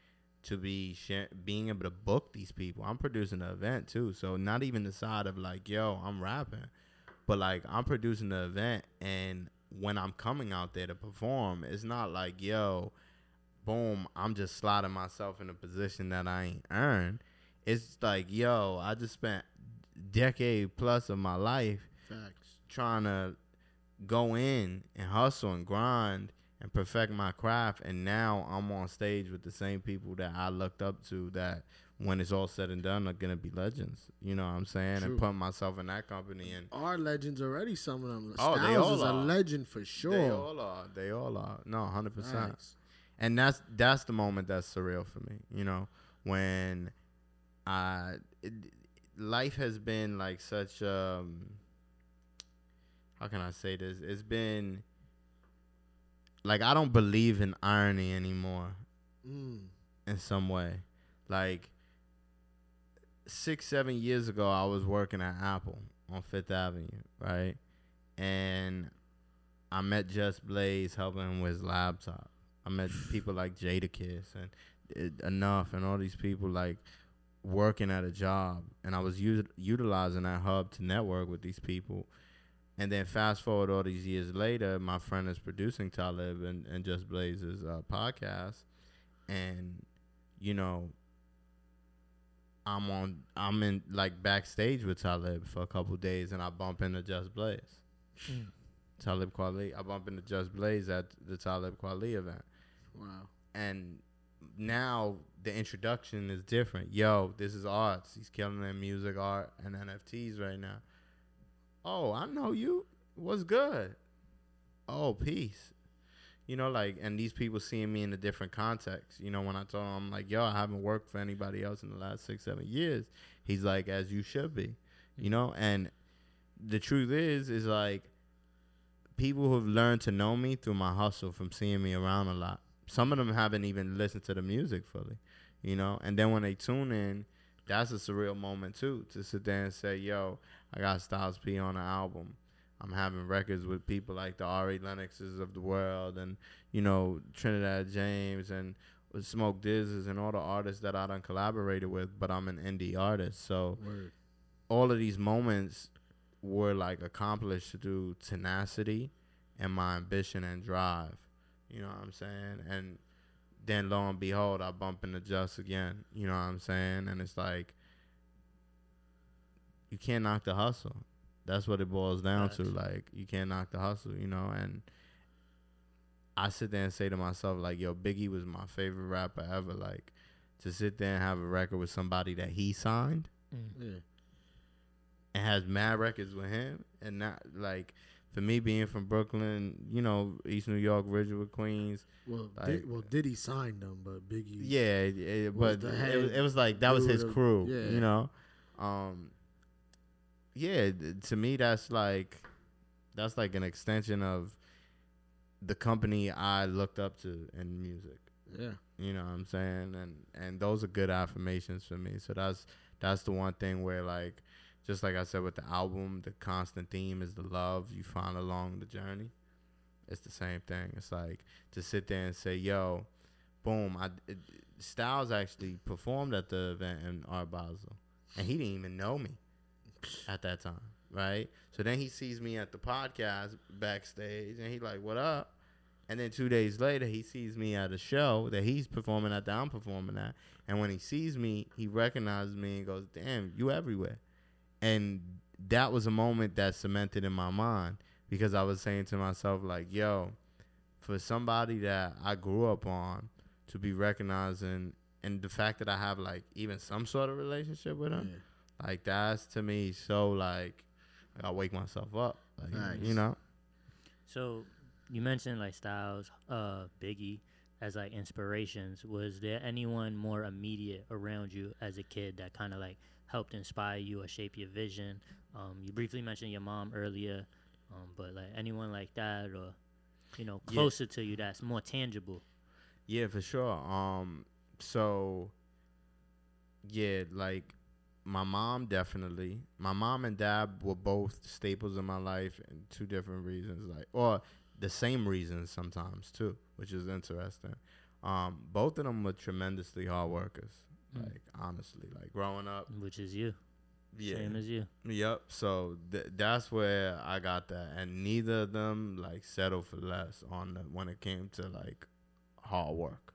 to be share, being able to book these people. I'm producing the event too, so not even the side of like, yo, I'm rapping, but like I'm producing the event, and when I'm coming out there to perform, it's not like, yo, boom, I'm just slotting myself in a position that I ain't earned. It's like, yo, I just spent decade plus of my life Facts. trying to go in and hustle and grind and perfect my craft and now I'm on stage with the same people that I looked up to that when it's all said and done are gonna be legends. You know what I'm saying? True. And putting myself in that company and Are legends already? Some of them. Oh, they Styles all is a legend for sure. they all are. They all are. No, hundred percent. And that's that's the moment that's surreal for me you know when i it, life has been like such um how can i say this? It's been like i don't believe in irony anymore Mm. in some way. Like six seven years ago i was working at apple on fifth avenue right? And i met just blaze helping him with his laptop i met people like Jada jadakiss and enough and all these people like working at a job and i was u- utilizing that hub to network with these people and then fast forward all these years later my friend is producing talib and, and just blaze's uh, podcast and you know I'm on I'm in like backstage with Talib for a couple days and I bump into Just Blaze. Mm. Talib Kweli. I bump into Just Blaze at the Talib Kweli event. Wow. And now the introduction is different. Yo, this is ARTZ. He's killing in music, art, and NFTs right now. Oh, I know you. What's good? Oh, peace. You know, like, and these people seeing me in a different context. You know, when I told him, I'm like, yo, I haven't worked for anybody else in the last six, seven years. He's like, as you should be. You know, and the truth is, is like, people who've learned to know me through my hustle from seeing me around a lot. Some of them haven't even listened to the music fully, you know. And then when they tune in, that's a surreal moment too to sit there and say, "Yo, I got Styles P on the album. I'm having records with people like the Ari Lennoxes of the world, and you know Trinidad James and Smoke DZAs and all the artists that I done collaborated with. But I'm an indie artist, so Word. all of these moments were like accomplished through tenacity and my ambition and drive. You know what I'm saying? And then lo and behold, I bump into Just again. You know what I'm saying? And it's like you can't knock the hustle. That's what it boils down to. Like you can't knock the hustle, you know. And I sit there and say to myself, like, yo, Biggie was my favorite rapper ever. Like to sit there and have a record with somebody that he signed mm. Yeah. and has mad records with him and not like for me being from Brooklyn, you know, East New York, Ridgewood, Queens. Well, Like- did, well, Diddy signed them, but Biggie. Yeah, it, but it, was- it was like that was his crew, yeah. you know. Um yeah, to me that's like that's like an extension of the company I looked up to in music. Yeah. You know what I'm saying? And and those are good affirmations for me. So that's that's the one thing where like just like I said with the album, the constant theme is the love you find along the journey. It's the same thing. It's like to sit there and say, "Yo, boom!" I it, Styles actually performed at the event in Art Basel, and he didn't even know me at that time, right? So then he sees me at the podcast backstage, and he like, "What up?" And then two days later, he sees me at a show that he's performing at that I'm performing at. And when he sees me, he recognizes me and goes, "Damn, you everywhere." And that was a moment that cemented in my mind because I was saying to myself, like, "Yo, for somebody that I grew up on to be recognizing, and the fact that I have like even some sort of relationship with him, yeah. like that's to me so like I gotta wake myself up, like Facts. you know." So you mentioned like Styles, uh, Biggie as like inspirations. Was there anyone more immediate around you as a kid that kind of like helped inspire you or shape your vision? Um, you briefly mentioned your mom earlier, um, but like anyone like that or you know Yeah. closer to you that's more tangible. Yeah, for sure. Um, so yeah, like my mom definitely. My mom and dad were both staples in my life, and two different reasons, like or the same reasons sometimes too, which is interesting. Um, both of them were tremendously hard workers. Mm. Like honestly, like growing up, Which is you, yeah, same as you. Yep. So th- that's where I got that, and neither of them like settled for less on the when it came to like hard work.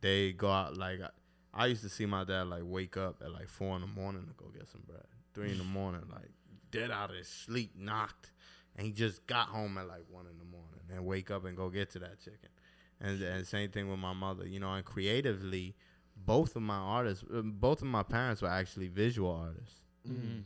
They go out like I, I used to see my dad like wake up at like four in the morning to go get some bread. Three in the morning, like dead out of his sleep, knocked, and he just got home at like one in the morning and wake up and go get to that chicken. And, and same thing with my mother, you know. And creatively, both of my artists, uh, both of my parents were actually visual artists.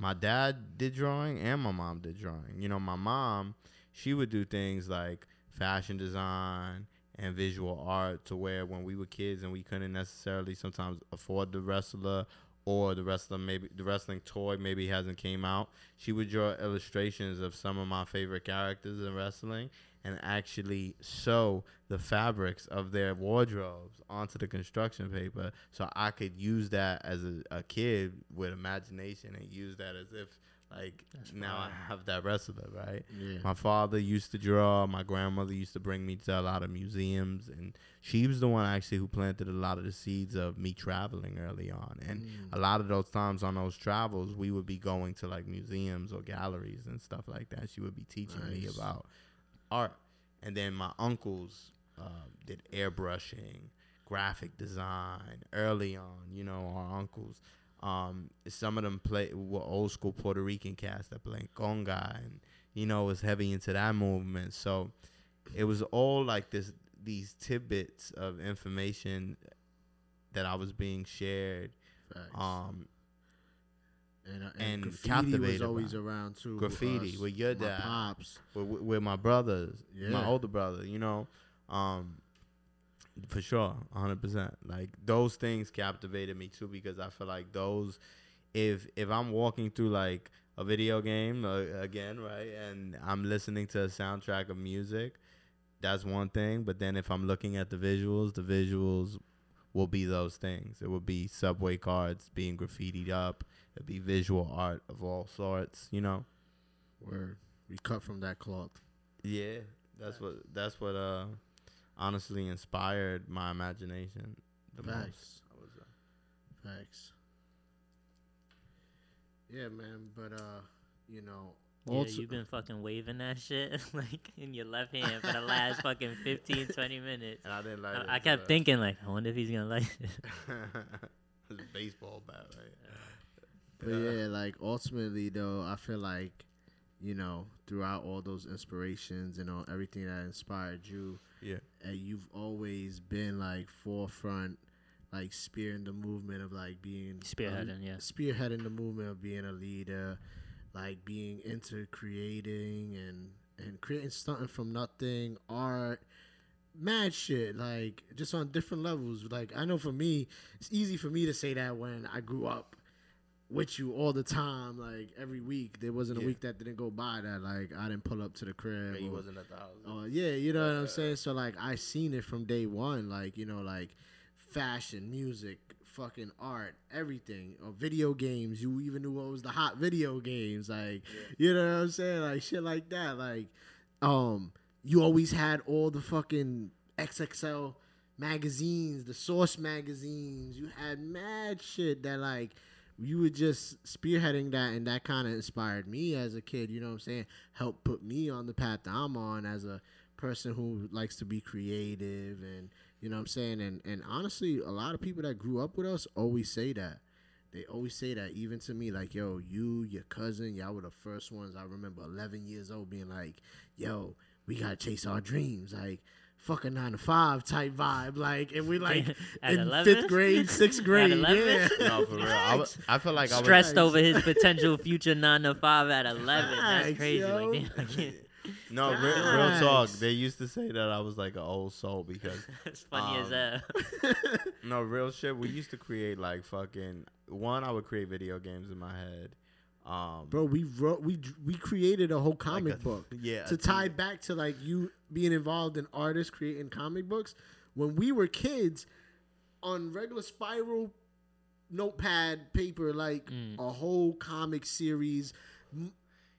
My dad did drawing and my mom did drawing. You know, my mom, she would do things like fashion design and visual art to where when we were kids and we couldn't necessarily sometimes afford the wrestler or the wrestler maybe the wrestling toy maybe hasn't came out she would draw illustrations of some of my favorite characters in wrestling and actually sew the fabrics of their wardrobes onto the construction paper so i could use that as a, a kid with imagination and use that as if like now i have that wrestler right Yeah. my father used to draw. My grandmother used to bring me to a lot of museums, and she was the one actually who planted a lot of the seeds of me traveling early on. And a lot of those times on those travels, we would be going to like museums or galleries and stuff like that. She would be teaching me about art, and then my uncles uh, did airbrushing, graphic design early on. You know, our uncles. Um, some of them play were old school Puerto Rican cats that played conga, and you know was heavy into that movement. So it was all like this these tidbits of information that I was being shared. Facts. Um, and, uh, and graffiti was always it. around too. Graffiti us, with your dad. pops. with, with- with my brothers, my older brother, you know, um, for sure, hundred percent. Like those things captivated me too because I feel like those, if if I'm walking through like a video game uh, again, right, and I'm listening to a soundtrack of music, that's one thing. But then if I'm looking at the visuals, the visuals will be those things. It would be subway cards being graffitied up. It'd be visual art of all sorts, you know. Word. We cut from that cloth. Yeah, that's what that's what uh honestly inspired my imagination the most. Facts. I was, uh, Facts. Yeah, man. But uh, you know, Yeah, you've been fucking waving that shit like in your left hand for the last fucking 15, 20 minutes. and I didn't like it. I, I kept but- thinking like, I wonder if he's gonna like it. it's a baseball bat, right? But yeah, like ultimately though, I feel like, you know, throughout all those inspirations and all everything that inspired you, Yeah. and you've always been like forefront, like spearing the movement of like being Spearheading, yeah. spearheading the movement of being a leader, like being into creating and and creating something from nothing, art, mad shit, like just on different levels. Like I know for me, it's easy for me to say that when I grew up with you all the time, like every week. There wasn't a Yeah. week that didn't go by that like I didn't pull up to the crib. He or- wasn't at the house. Oh yeah, you know what I'm saying. So like I seen it from day one, like you know, like fashion, music, fucking art, everything, or video games. You even knew what was the hot video games, like you know what I'm saying, like shit like that. Like, um, you always had all the fucking XXL magazines, the Source magazines. You had mad shit that like you were just spearheading that and that kind of inspired me as a kid you know what i'm saying? Helped put me on the path that i'm on as a person who likes to be creative and you know what i'm saying? And and honestly a lot of people that grew up with us always say that. They always say that even to me like yo you your cousin y'all were the first ones. I remember 11 years old being like yo we gotta chase our dreams. Like fucking nine to five type vibe like and we like in 11? fifth grade sixth grade yeah No, for real. I, was, I feel like I was Stressed over his potential future nine to five at eleven. That's crazy. yo. Like, damn, I can't. no real, real talk. They used to say that I was like an old soul because It's funny as Um, hell. no real shit. We used to create like fucking one. I would create video games in my head. Um, Bro, we wrote we we created a whole comic a- book. yeah, To tie team. back to like you being involved in artists creating comic books. When we were kids, on regular spiral notepad paper, like Mm. a whole comic series,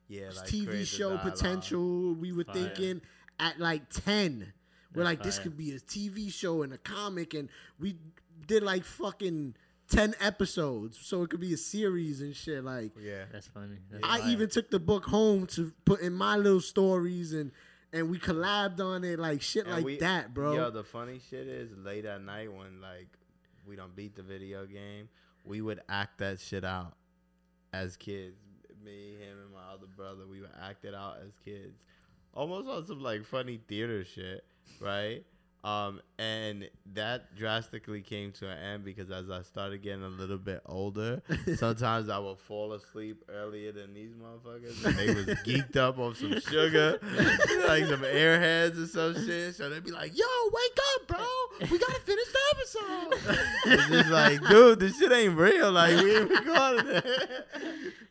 yeah, like TV show potential. We were Fire. thinking at like ten. We're That's like, this fire. could be a TV show and a comic, and we did like fucking ten episodes, so it could be a series and shit. Like, Yeah, That's funny. That's I fire. even took the book home to put in my little stories and and we collabed on it like shit And like we- that, bro. Yo, the funny shit is late at night when like we don't beat the video game, we would act that shit out as kids. me, him, and my other brother. We would act it out as kids, almost on some like funny theater shit, right? Um, and that drastically came to an end because as I started getting a little bit older, sometimes I would fall asleep earlier than these motherfuckers. And they was geeked up on some sugar, like some airheads or some shit. So they'd be like, "Yo, wake up, bro! We gotta finish the episode." it's just like, dude, this shit ain't real. Like we ain't recording it.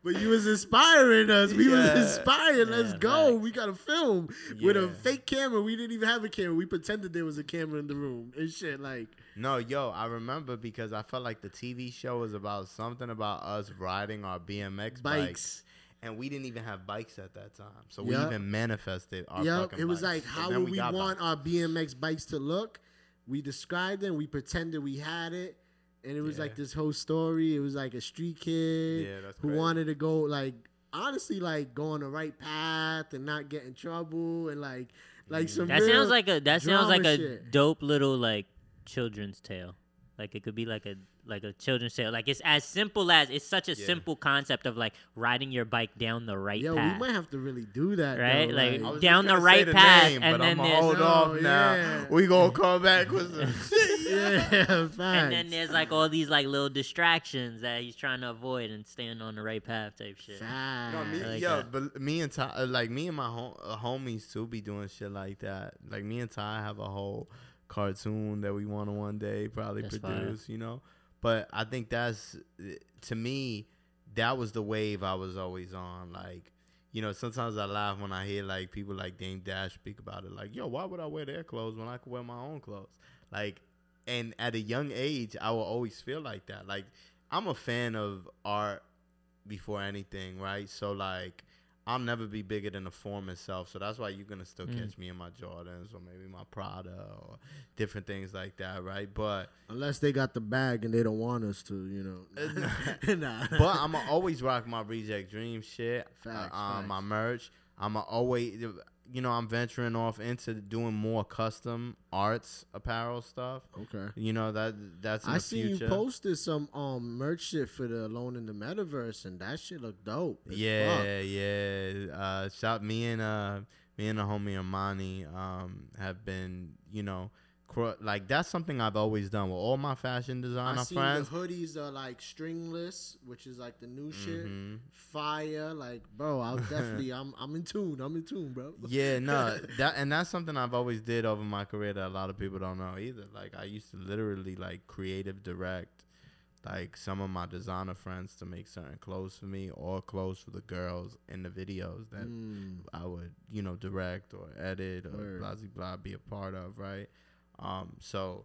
But you was inspiring us. We Yeah. was inspired. Let's go. We got a film with a fake camera. We didn't even have a camera. We pretended there was a camera in the room and shit. Like, No, yo, I remember because I felt like the TV show was about something about us riding our BMX bikes, bikes. and we didn't even have bikes at that time, so we even manifested our. Yep. It was bikes. like, how would we, got want bikes. our BMX bikes to look? We described them. We pretended we had it. And it was Yeah. like this whole story. It was like a street kid Yeah, who crazy. wanted to go, like, honestly, like, go on the right path and not get in trouble. And, like, like mm. some That sounds like a that sounds like drama a shit. dope little like children's tale. Like it could be like a like a children's tale. Like it's as simple as it's such a Yeah. simple concept of like riding your bike down the right Yo, path. we might have to really do that, Right? though, Like, I was down the right say the path, name, and but then I'ma there's- hold No, off now. yeah. We gonna come back with some shit. Yeah, facts. and then there's like all these like little distractions that he's trying to avoid and staying on the right path type shit. facts. No, me, like yo, that. but me and Ty, uh, like me and my hom- uh, homies too, be doing shit like that. Like me and Ty have a whole cartoon that we want to one day probably That's fire. produce, you know. But I think that's uh, to me, that was the wave I was always on. Like, you know, sometimes I laugh when I hear like people like Dame Dash speak about it. Like, yo, why would I wear their clothes when I could wear my own clothes? Like, and at a young age, I will always feel like that. Like, I'm a fan of art before anything, right? So like I'll never be bigger than the form itself. So that's why you're gonna still Mm. catch me in my Jordans or maybe my Prada or different things like that, right? But Unless they got the bag and they don't want us to, you know. nah. but I'ma always rock my Reject Dream shit. Facts, uh, um, my merch. I'ma always you know, I'm venturing off into doing more custom arts apparel stuff. okay. You know, that that's in I seen future. you posted some um merch shit for the Alone in the Metaverse, and that shit look dope. Yeah, fuck. yeah. Uh, shout me and uh, me and the homie Amani um have been, you know, like that's something I've always done with all my fashion I designer seen friends. the hoodies are like stringless, which is like the new shit. Mhm. Fire, like bro, I'll definitely, I'm, I'm in tune. I'm in tune, bro. Yeah, no, that and that's something I've always did over my career that a lot of people don't know either. Like I used to literally like creative direct like some of my designer friends to make certain clothes for me or clothes for the girls in the videos that Mm. I would, you know, direct or edit or Word. blah blah be a part of, right? Um, so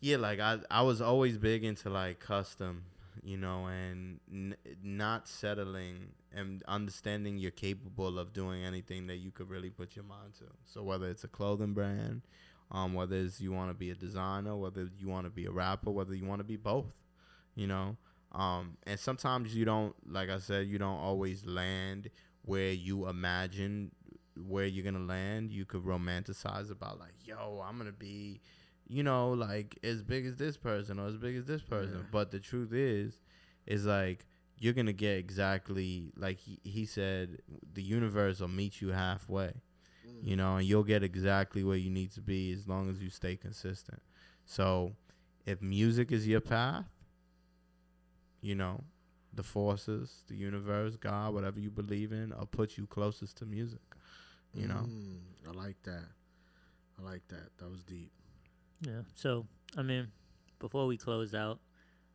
yeah, like I I was always big into like custom, you know, and n- not settling and understanding you're capable of doing anything that you could really put your mind to. So whether it's a clothing brand, um, whether it's you want to be a designer, whether you want to be a rapper, whether you want to be both, you know. Um, and sometimes you don't, like I said, you don't always land where you imagine where you're gonna land. You could romanticize about like, yo, I'm gonna be, you know, like as big as this person or as big as this person. Yeah. But the truth is, is like you're gonna get exactly like he, he said, the universe will meet you halfway mm. you know, and you'll get exactly where you need to be as long as you stay consistent. So, if music is your path, you know, the forces, the universe, God, whatever you believe in, will put you closest to music. You know, Mm, I like that. I like that. That was deep. Yeah. So, I mean, before we close out,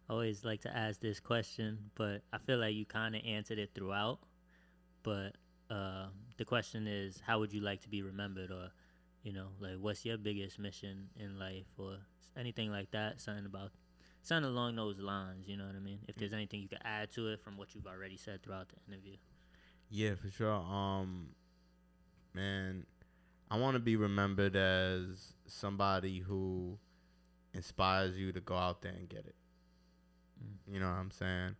I always like to ask this question, but I feel like you kind of answered it throughout. But uh, the question is, how would you like to be remembered, or you know, like what's your biggest mission in life, or anything like that? Something about something along those lines. You know what I mean? If there's anything you could add to it from what you've already said throughout the interview. Yeah, for sure. Um, man, I want to be remembered as somebody who inspires you to go out there and get it. You know what I'm saying?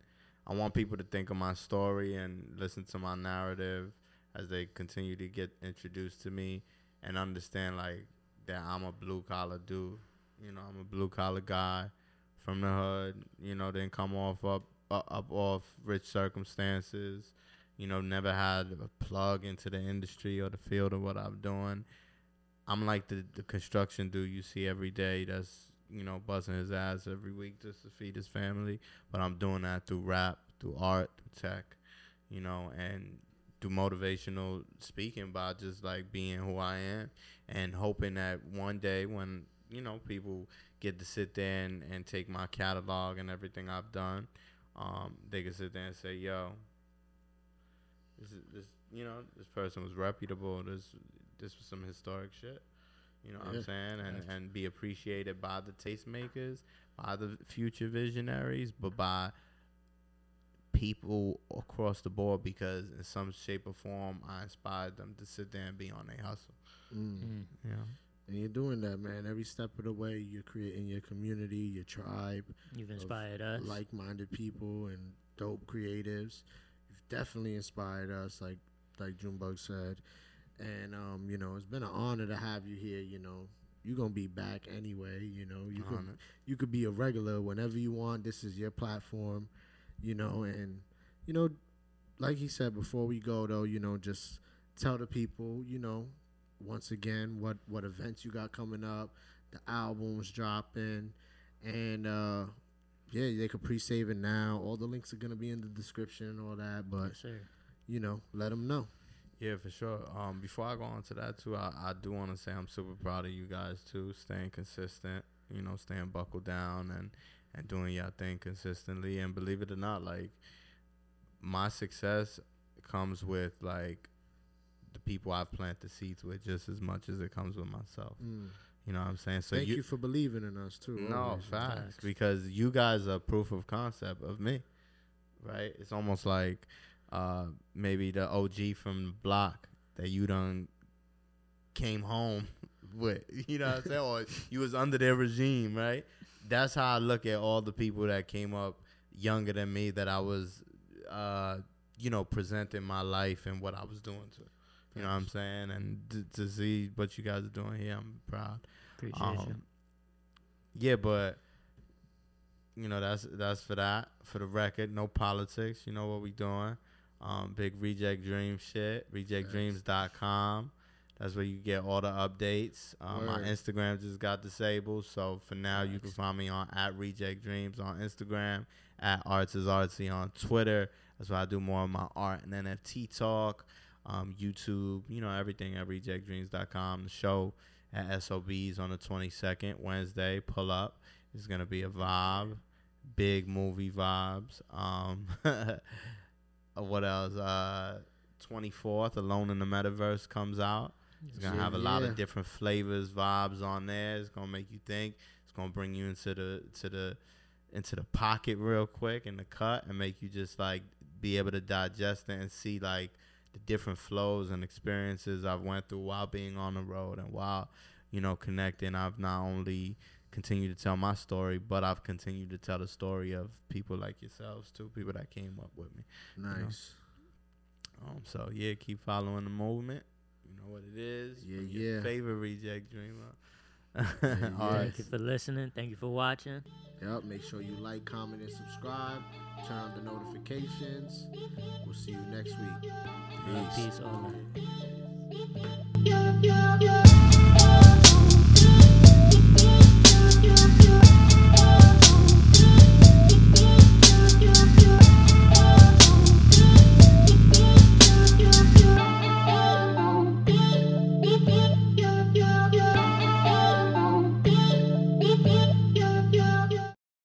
I want people to think of my story and listen to my narrative as they continue to get introduced to me and understand like that I'm a blue collar dude. You know, I'm a blue collar guy from the hood. You know, didn't come off up uh, up off rich circumstances. You know, never had a plug into the industry or the field of what I'm doing. I'm like the, the construction dude you see every day that's, you know, busting his ass every week just to feed his family. But I'm doing that through rap, through art, through tech, you know, and through motivational speaking by just like being who I am and hoping that one day when, you know, people get to sit there and, and take my catalog and everything I've done, um, they can sit there and say, yo, this is this you know, this person was reputable, this this was some historic shit. You know what I'm saying? And and be appreciated by the tastemakers, by the future visionaries, but by people across the board because in some shape or form I inspired them to sit there and be on their hustle. Mm. You know? And you're doing that, man. Every step of the way, you're creating your community, your tribe, You've inspired us. like-minded people, and dope creatives. Definitely inspired us, like like Junebug said. And um, you know, it's been an honor to have you here. You know, you're gonna be back anyway. You know, you could you could be a regular whenever you want. This is your platform. You know, and you know, like he said before we go though, you know, just tell the people, you know, once again what what events you got coming up, the albums dropping, and uh yeah, they could pre-save it now. All the links are gonna be in the description, and all that. But yes, you know, let them know. Yeah, for sure. Um, before I go on to that too, I, I do want to say I'm super proud of you guys too, staying consistent. You know, staying buckled down and and doing your thing consistently. And believe it or not, like my success comes with like the people I've planted seeds with just as much as it comes with myself. You know what I'm saying? So Thank you, for believing in us too. no, facts. Facts. Because you guys are proof of concept of me, right? It's almost like uh, maybe the OG from the block that you done came home with. You know what I'm saying? or you was under their regime, right? That's how I look at all the people that came up younger than me that I was, uh, you know, presenting my life and what I was doing to. You know what I'm saying? And to, to see what you guys are doing here, I'm proud. Appreciate you. Um, yeah, but you know that's that's for that. For the record, no politics. You know what we doing? Um, big reject dream shit. Rejectdreams.com. That's where you get all the updates. Um, my Instagram just got disabled, so for now you can find me on at Reject Dreams on Instagram, at Arts is Artsy on Twitter. That's where I do more of my art and NFT talk. Um, YouTube, you know everything at rejectdreams.com. The show at SOBs on the 22nd, Wednesday. Pull up. It's going to be a vibe. Big movie vibes. Um, what else? Uh, 24th, Alone in the Metaverse comes out. It's going to Yeah, have a lot of different flavors, vibes on there. It's going to make you think. It's going to bring you into the to the into the pocket real quick in the cut and make you just like be able to digest it and see like the different flows and experiences I've went through while being on the road and while you know connecting. I've not only continued to tell my story, but I've continued to tell the story of people like yourselves too, people that came up with me. Nice. Um, so yeah, keep following the movement. You know what it is. Yeah, yeah. Favorite reject dreamer. Yeah. All right. Thank you for listening. Thank you for watching. Yep. Make sure you like, comment, and subscribe. Turn on the notifications. We'll see you next week. Peace all night. Peace.